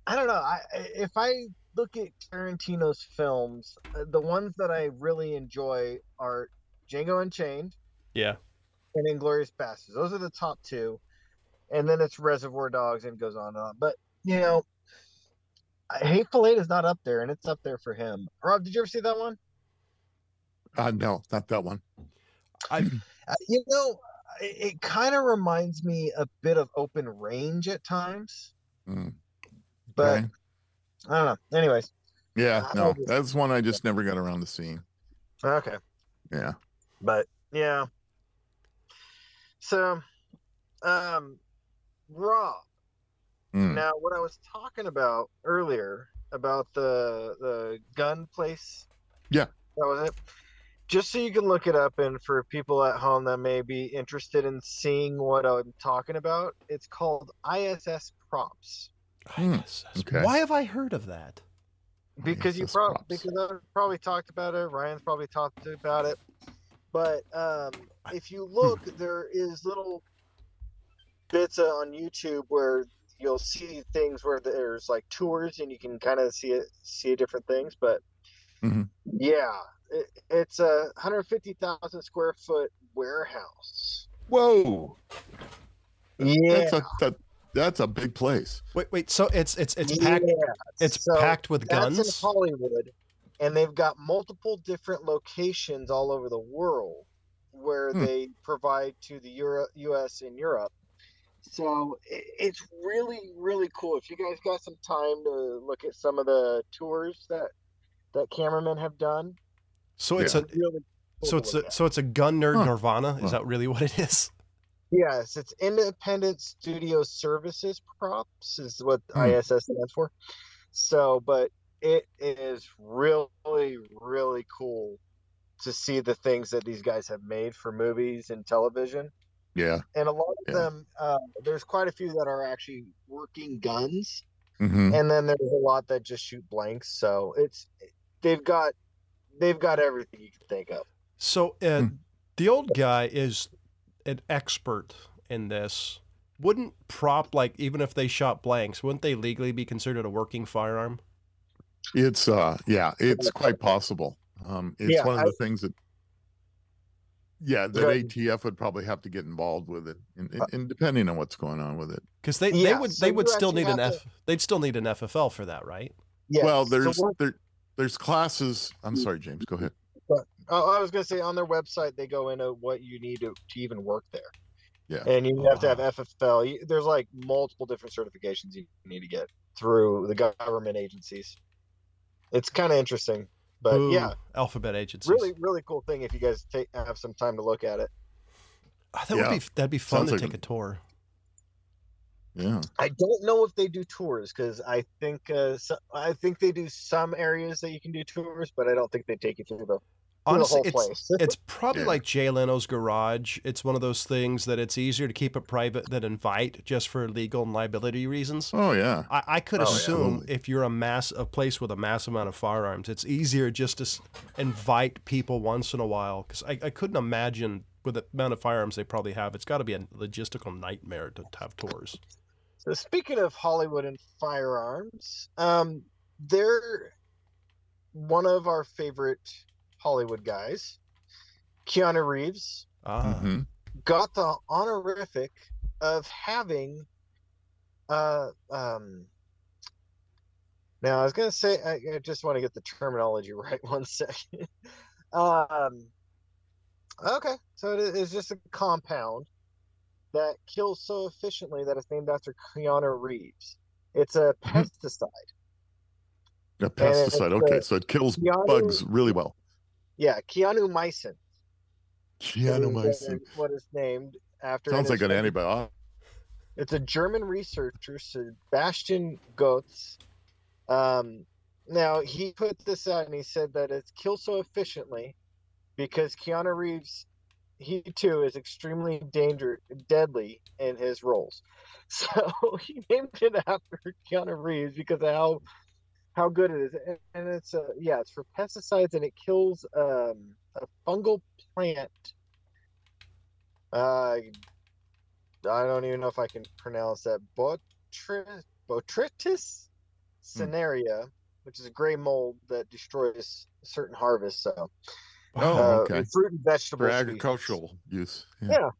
I don't know. I if I look at Tarantino's films, uh, the ones that I really enjoy are Django Unchained Yeah. and Inglourious Basterds. Those are the top two, and then it's Reservoir Dogs and goes on and on. But you know, Hateful Eight is not up there, and it's up there for him. Rob, did you ever see that one? Uh, no, not that one. I, Uh, you know, it, it kind of reminds me a bit of Open Range at times, Mm, but okay. I don't know. Anyways, Yeah, no, that's one I just never got around to seeing. okay. Yeah. but yeah so um rob Mm, now what i was talking about earlier about the the gun place Yeah. that was it just so you can look it up and for people at home that may be interested in seeing what i'm talking about it's called iss props Hmm, ISS. okay. Why have I heard of that? because you probably because I've probably talked about it. Ryan's probably talked about it. But um, if you look, there is little bits uh, on YouTube where you'll see things where there's like tours and you can kind of see it, see different things. But Mhm. yeah, it, it's a 150,000 square foot warehouse. Whoa. Yeah, That's a that, that's a big place. Wait, wait. So it's it's it's packed. Yeah. It's So packed with guns. That's in. Hollywood, and they've got multiple different locations all over the world where Hmm. they provide to the Euro- U.S. and Europe. So it's really, really cool. If you guys got some time to look at some of the tours that that cameramen have done, So it's Yeah. a really cool so it's a at. so it's a gun nerd Huh. Nirvana. Huh. Is that really what it is? Yes, it's Independent Studio Services Props is what Hmm. ISS stands for. So, but it is really, really cool to see the things that these guys have made for movies and television. Yeah. And a lot of Yeah. them, uh, there's quite a few that are actually working guns, hmm and then there's a lot that just shoot blanks. So it's they've got they've got everything you can think of. So uh, Hmm. the old guy is an expert in this. Wouldn't prop like even if they shot blanks, wouldn't they legally be considered a working firearm? It's uh yeah, it's quite possible. Um it's Yeah, one of I- the things that yeah, that Go ahead. ATF would probably have to get involved with it, and, and, Uh, and depending on what's going on with it. Because they, they Yeah, would so they would still need an have F they'd still need an FFL for that, right? Yes. Well, there's what- there there's classes. I'm sorry, James. Go ahead. Oh, I was gonna say on their website they go into what you need to, to even work there. Yeah. And you have to have. FFL. There's like multiple different certifications you need to get through the government agencies. It's kind of interesting, but Boo, yeah, alphabet agencies. really, really cool thing if you guys take have some time to look at it. Ah, that Yeah. would be that'd be fun Sounds to like take a- a tour. Yeah. I don't know if they do tours because I think uh, so, I think they do some areas that you can do tours, but I don't think they take you through the, through Honestly, it's it's probably Yeah. like Jay Leno's Garage. It's one of those things that it's easier to keep it private than invite just for legal and liability reasons. Oh yeah. I, I could Oh, assume Absolutely. if you're a mass a place with a mass amount of firearms, it's easier just to invite people once in a while. Because I, I couldn't imagine with the amount of firearms they probably have, it's got to be a logistical nightmare to have tours. So speaking of Hollywood and firearms, um, they're one of our favorite Hollywood guys, Keanu Reeves, Ah, Mhm. got the honorific of having uh um now I was gonna say I, I just want to get the terminology right one second. um okay, so it is just a compound that kills so efficiently that it's named after Keanu Reeves. It's a Mhm. pesticide. A pesticide. Okay, so it kills Keanu- bugs really well. Yeah, Keanumycin. Keanu uh, What is named after Sounds like an antibiotic. It's a German researcher, Sebastian Götze. Um, now he put this out and he said that it's killed so efficiently because Keanu Reeves, he too is extremely danger deadly in his roles. So he named it after Keanu Reeves because of how how good it is, and, and it's uh, yeah, it's for pesticides and it kills um, a fungal plant. Uh, I don't even know if I can pronounce that. Botry- Botrytis cinerea, which is a gray mold that destroys certain harvests. So, Oh, uh, okay. fruit and vegetable For species. agricultural use. Yeah.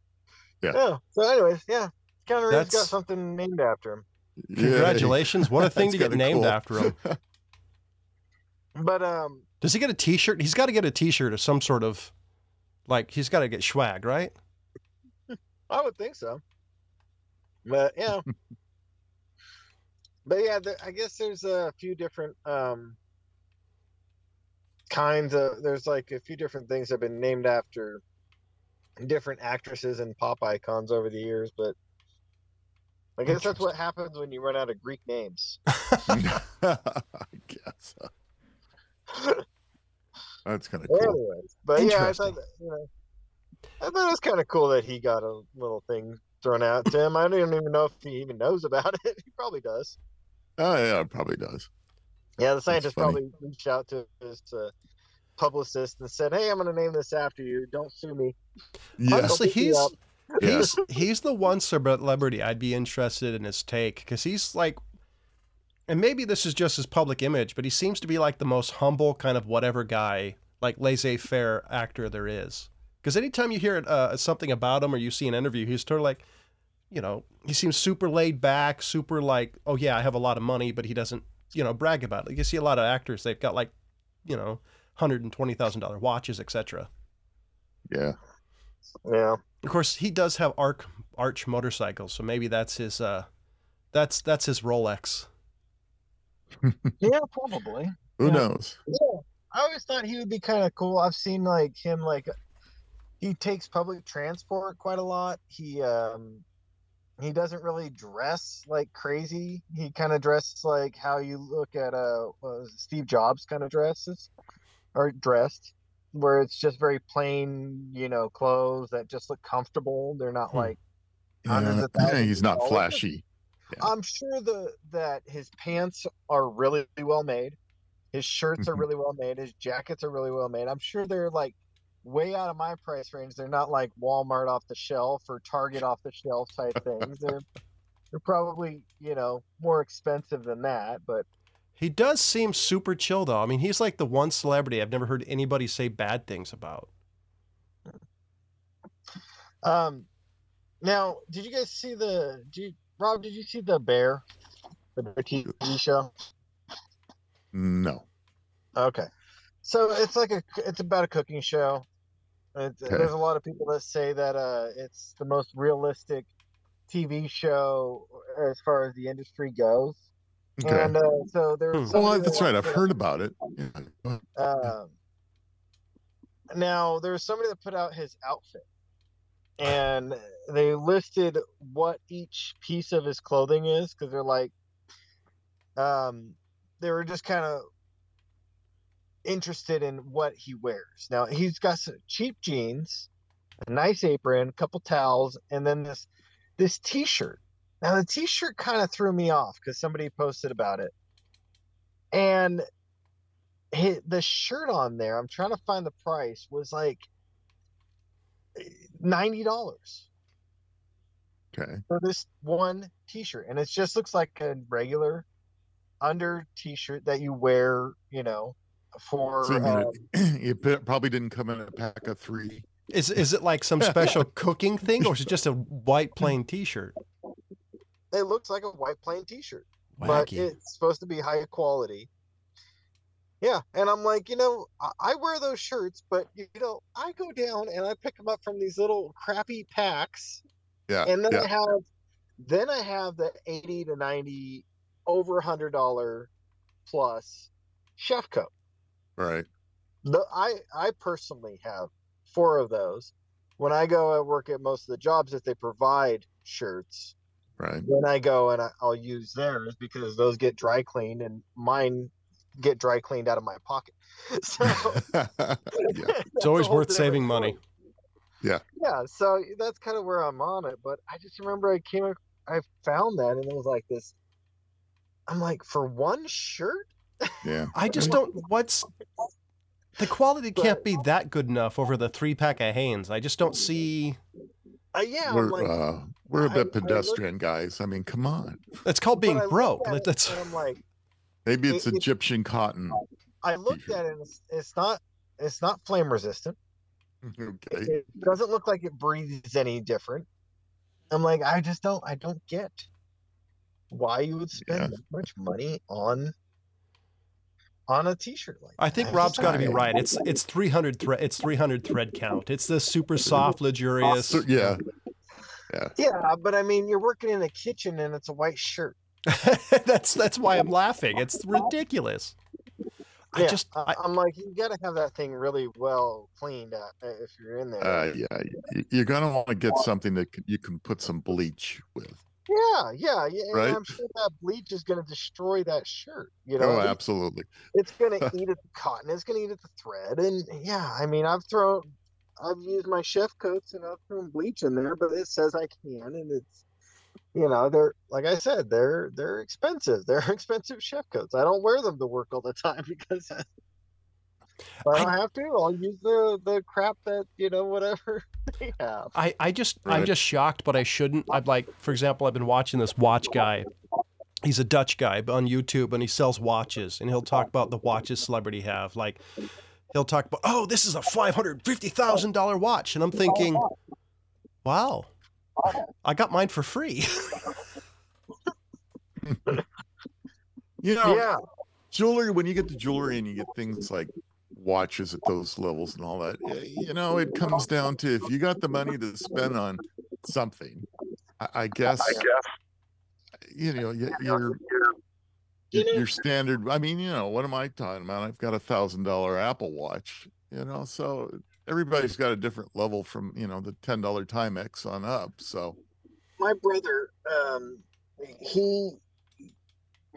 Yeah. So, anyways, yeah, Reeves got something named after him. Yay. congratulations! What a thing to get named cool. after him. But um, Does he get a T-shirt? He's got to get a T-shirt or some sort of, like he's got to get swag, right? I would think so. But yeah. but yeah, there, I guess there's a few different um kinds of there's like a few different things that have been named after different actresses and pop icons over the years, but I guess that's what happens when you run out of Greek names. I guess. That's kind of cool. Anyways, but yeah, I thought that, you know, I thought it was kind of cool that he got a little thing thrown out to him. I don't even know if he even knows about it. He probably does. Oh yeah, it probably does. Yeah, the scientist probably reached out to his uh, publicist and said, "Hey, I'm going to name this after you. Don't sue me." Yeah. Honestly, Don't pick me he's. Yeah. he's he's the one celebrity I'd be interested in his take because he's like, and maybe this is just his public image, but he seems to be like the most humble kind of whatever guy, like laissez-faire actor there is. Because anytime you hear uh, something about him or you see an interview, he's sort of like, you know, he seems super laid back, super like, oh yeah, I have a lot of money, but he doesn't, you know, brag about it. Like you see a lot of actors, they've got like, you know, hundred and twenty thousand dollar watches, etc. Yeah. Yeah, Of course, he does have arc arch motorcycles, so maybe that's his uh that's that's his Rolex. yeah, probably. Who Yeah. knows? Yeah, I always thought he would be kind of cool. I've seen like him like he takes public transport quite a lot. He um he doesn't really dress like crazy. He kind of dresses like how you look at uh what was it, Steve Jobs kind of dresses or dressed where it's just very plain, you know, clothes that just look comfortable. They're not Hmm. like Hundreds Yeah, he's not dollars. flashy. Yeah. I'm sure the that his pants are really well made. His shirts are Mhm. really well made. His jackets are really well made. I'm sure they're like way out of my price range. They're not like Walmart off the shelf or Target off the shelf type things. They're they're probably you know more expensive than that. But He does seem super chill though. I mean, he's like the one celebrity I've never heard anybody say bad things about. um, now did you guys see the? Did you, Rob? Did you see the Bear, the Bear TV show? No. Okay, so it's like a it's about a cooking show. It's, Okay. There's a lot of people that say that uh, it's the most realistic TV show as far as the industry goes. Okay. And uh, so there's Hmm. well, that's right. I've put heard about it. Yeah. go ahead. Um, now there's somebody that put out his outfit, and they listed what each piece of his clothing is because they're like, um, they were just kind of interested in what he wears. Now he's got some cheap jeans, a nice apron, a couple towels, and then this this t-shirt. Now the t-shirt kind of threw me off because somebody posted about it. And hi- the shirt on there, I'm trying to find the price, was like eh, $90 Okay. for this one t-shirt. And it just looks like a regular under t-shirt that you wear, you know, for um, So you, you probably didn't come in a pack of three. Is is it like some special cooking thing, or is it just a white plain T-shirt? It looks like a white plain t-shirt. but it's supposed to be high quality. Yeah, and I'm like, you know, I, I wear those shirts, but you know, I go down and I pick them up from these little crappy packs, Yeah. and then I have, then I have the eighty to ninety, over a hundred dollar, plus, chef coat. Right. The I I personally have four of those. When I go and work at most of the jobs that they provide shirts, Right. then I go and I, I'll use theirs because those get dry cleaned and mine get dry cleaned out of my pocket. So yeah. It's always worth saving money. Yeah, Yeah. so that's kind of where I'm on it. But I just remember I came, I found that, and it was like this. I'm like, for one shirt, Yeah. I just don't. What's the quality can't be that good enough over the three pack of Hanes. I just don't mm-hmm. see. Uh, yeah, I'm We're like, uh, we're a I- bit I look- pedestrian guys. I mean, come on. It's called being broke. Like, That's I'm like, Maybe it's it- Egyptian cotton. I looked at it, and it's, it's not, it's not flame resistant. Okay. It doesn't look like it breathes any different. I'm like, I just don't, I don't get why you would spend Yeah. that much money on on a t-shirt like I think just Rob's got to be right. It's it's 300 thread. It's 300 thread count. It's the super soft, luxurious. So- yeah. Yeah, but I mean, you're working in a kitchen and it's a white shirt. that's that's why I'm laughing. It's ridiculous. I Yeah, just I, I, I'm like, you got to have that thing really well cleaned uh, if you're in there. Uh, yeah. You're gonna want to get something that you can put some bleach with. Yeah, yeah, yeah. and Right? I'm sure that bleach is going to destroy that shirt. You know, Oh, absolutely. it's going to eat at the cotton. It's going to eat at the thread. And yeah, I mean, I've thrown, I've used my chef coats and I've thrown bleach in there, but it says I can, and it's, you know, they're like I said, they're they're expensive. They're expensive chef coats. I don't wear them to work all the time because if I don't have to. I'll use the the crap that you know whatever they. I, I just I'm just shocked, but I shouldn't. I'm like, for example, I've been watching this watch guy. He's a Dutch guy on YouTube, and he sells watches, and he'll talk about the watches celebrity have. Like, he'll talk about, oh, this is a five hundred fifty thousand dollar watch, and I'm thinking, wow, I got mine for free. You know, yeah, jewelry when you get the jewelry and you get things like watches at those levels and all that eh, you know it comes down to if you got the money to spend on something i, guess I guess you know your You know- your standard i mean you know what am i talking about? I've got a thousand dollar apple watch you know so everybody's got a different level from you know the ten dollar timex on up so. My brother, um, he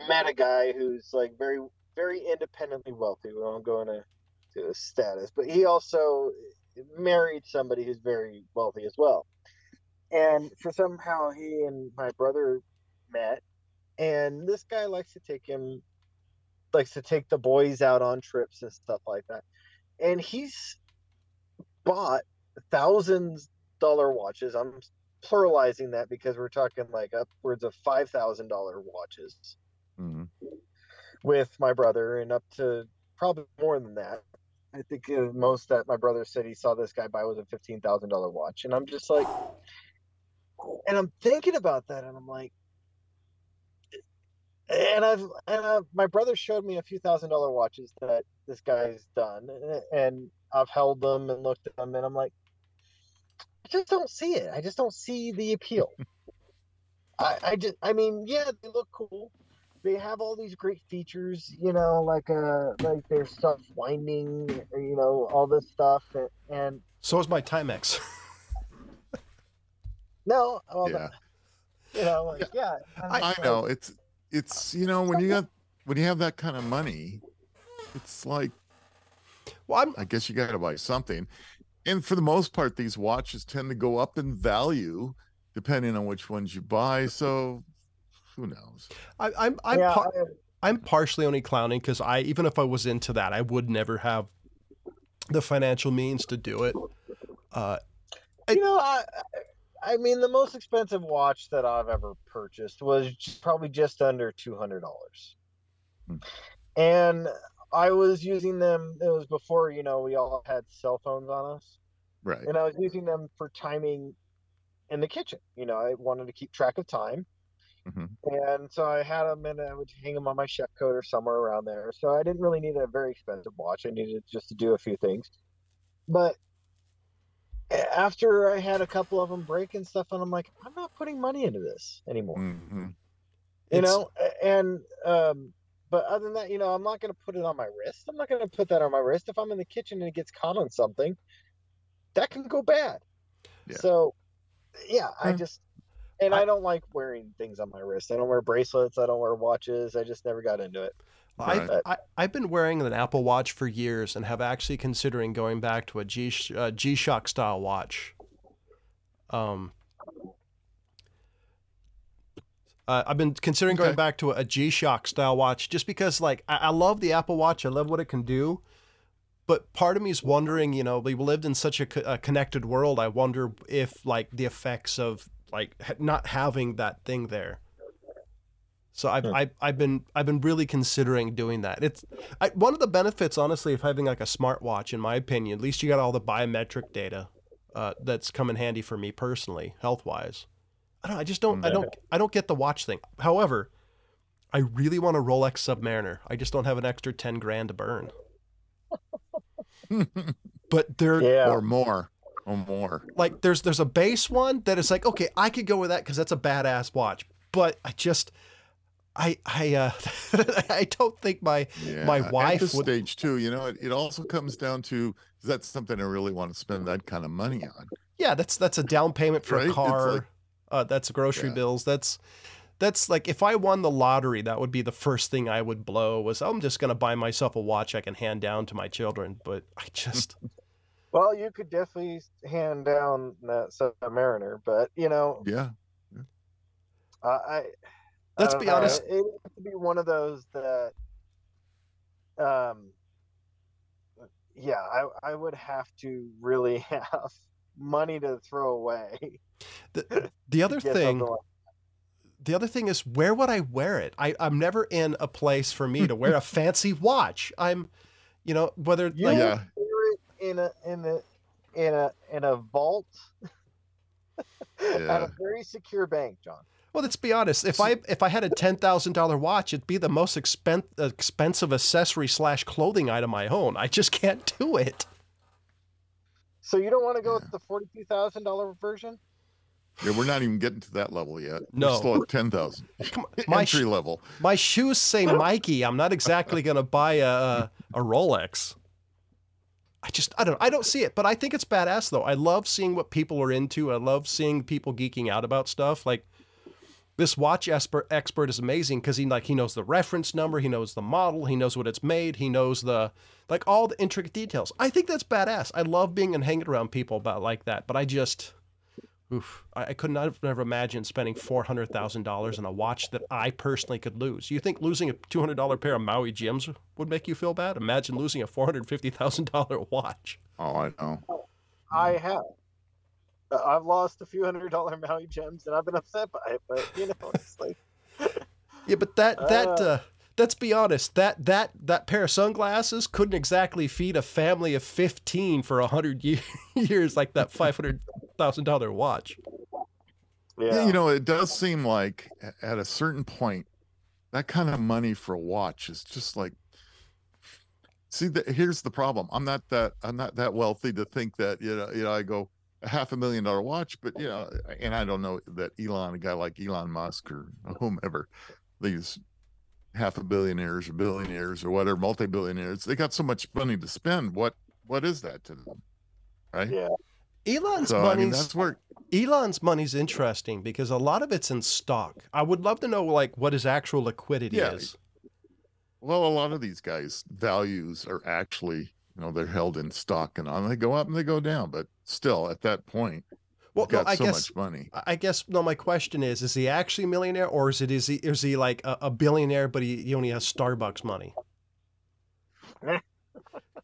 met a guy who's like very, very independently wealthy. We won't go into to status, but he also married somebody who's very wealthy as well. And for somehow he and my brother met, and this guy likes to take him, likes to take the boys out on trips and stuff like that. And he's bought thousands dollar watches. I'm pluralizing that because we're talking like upwards of five thousand dollar watches mhm. with my brother, and up to probably more than that. I think most that my brother said he saw this guy buy was a fifteen thousand dollar watch, and I'm just like, and I'm thinking about that, and I'm like, and I've and I've, my brother showed me a few thousand dollar watches that this guy's done, and I've held them and looked at them, and I'm like, I just don't see it. I just don't see the appeal. I, I just, I mean, yeah, they look cool. They have all these great features, you know, like uh, like their stuff winding, you know, all this stuff, and, and So is my Timex. no, well, Yeah. you know, like, yeah, I'm I know like, it's it's you know when you got when you have that kind of money, it's like well, I'm I guess you got to buy something. And for the most part, these watches tend to go up in value depending on which ones you buy. So who knows? I, I'm I'm yeah, par- I- I'm partially only clowning because I even if I was into that, I would never have the financial means to do it. Uh, I- you know, I, I I mean, the most expensive watch that I've ever purchased was probably just under two hundred dollars, Hmm. and I was using them. It was before you know we all had cell phones on us, Right. and I was using them for timing in the kitchen. You know, I wanted to keep track of time, Mhm. and so I had them, and I would hang them on my chef coat or somewhere around there. So I didn't really need a very expensive watch. I needed just to do a few things, but after I had a couple of them break and stuff, and I'm like, I'm not putting money into this anymore. Mhm. You It's- know, and um, but other than that, you know, I'm not going to put it on my wrist. I'm not going to put that on my wrist. If I'm in the kitchen and it gets caught on something, that can go bad. Yeah. So, yeah, I Hmm. just and I- I, don't like wearing things on my wrist. I don't wear bracelets. I don't wear watches. I just never got into it. I've, Right. I, I've been wearing an Apple Watch for years and have actually considering going back to a G uh, G Shock style watch. Um, uh, I've been considering going Okay. back to a G Shock style watch just because, like, I, I love the Apple Watch. I love what it can do. But part of me is wondering, you know, we lived in such a, co- a connected world. I wonder if, like, the effects of like not having that thing there. So I've, Hmm. I've I've been I've been really considering doing that. It's I, one of the benefits, honestly, of having like a smartwatch, in my opinion. At least you got all the biometric data uh, that's come in handy for me personally, health wise. I don't. I just don't. I don't. I don't get the watch thing. However, I really want a Rolex Submariner. I just don't have an extra ten grand to burn. But they're Yeah. or more. Or more. like there's there's a base one that is like okay I could go with that because that's a badass watch. But I just I I uh I don't think my Yeah. My At wife this would- stage too, you know, it, it also comes down to is that something I really want to spend that kind of money on? yeah that's that's a down payment for Right? a car. like- uh, that's grocery Yeah. bills. That's that's like if I won the lottery, that would be the first thing I would blow. Was I'm just gonna buy myself a watch I can hand down to my children. But I just Well, you could definitely hand down that Submariner, but you know, Yeah. I. I Let's I be know, honest. It has to be one of those that, um, yeah, I I would have to really have money to throw away. the, the other thing like- the other thing is where would I wear it? I, I'm never in a place for me to wear a fancy watch. I'm, you know, whether you like Yeah. Wear it in a in a in a in a vault at a very secure bank, John. well, let's be honest. If I if I had a ten thousand dollar watch, it'd be the most expen- expensive accessory slash clothing item I own. I just can't do it. So you don't want to go Yeah. with the forty-two thousand dollar version? Yeah, we're not even getting to that level yet. No. We're still at ten thousand. Come on, my sh- Entry level. my shoes say Mikey. I'm not exactly gonna buy a a, a Rolex. I just I don't I don't see it, but I think it's badass though. I love seeing what people are into. I love seeing people geeking out about stuff. Like this watch expert expert is amazing because he like he knows the reference number, he knows the model, he knows what it's made, he knows the like all the intricate details. I think that's badass. I love being and hanging around people about like that, but I just Oof, I, I could not have never imagined spending four hundred thousand dollars on a watch that I personally could lose. You think losing a two hundred dollar pair of Maui Jims would make you feel bad? Imagine losing a four hundred fifty thousand dollar watch. Oh, I know. I have. Uh, I've lost a few hundred dollar Maui Jims, and I've been upset by it. But you know, it's like Yeah, but that that Uh. uh, let's be honest that that that pair of sunglasses couldn't exactly feed a family of fifteen for a hundred years like that five hundred thousand dollar watch. yeah, Yeah, you know, it does seem like at a certain point, that kind of money for a watch is just like See, the, here's the problem. I'm not that I'm not that wealthy to think that you know. You know, I go a half a million dollar watch, but you know, and I don't know that Elon, a guy like Elon Musk or whomever, these half a billionaires or billionaires or whatever, multi billionaires, they got so much money to spend. What what is that to them, right? Yeah. Elon's So I mean, money's that's where Elon's money's interesting because a lot of it's in stock. I would love to know like what his actual liquidity Yeah. is. well, a lot of these guys' values are actually, you know, they're held in stock and on. They go up and they go down, but still, at that point, Well, you've no, I so guess much money. I guess no. My question is: Is he actually a millionaire, or is it is he is he like a, a billionaire, but he, he only has Starbucks money?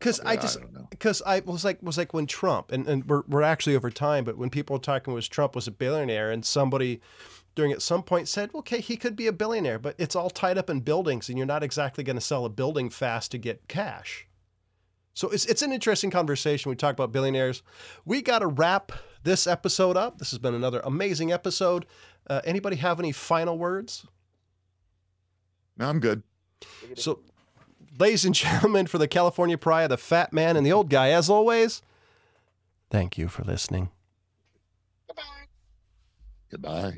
Because I just don't because I was like was like when Trump and, and we're we're actually over time, but when people were talking was Trump was a billionaire, and somebody during at some point said, okay, he could be a billionaire, but it's all tied up in buildings, and you're not exactly going to sell a building fast to get cash. So it's it's an interesting conversation. We talk about billionaires. We got to wrap this episode up. This has been another amazing episode. Uh, anybody have any final words? No, I'm good. So, ladies and gentlemen, for the California Pariah, the fat man and the old guy, as always, thank you for listening. Goodbye. Goodbye.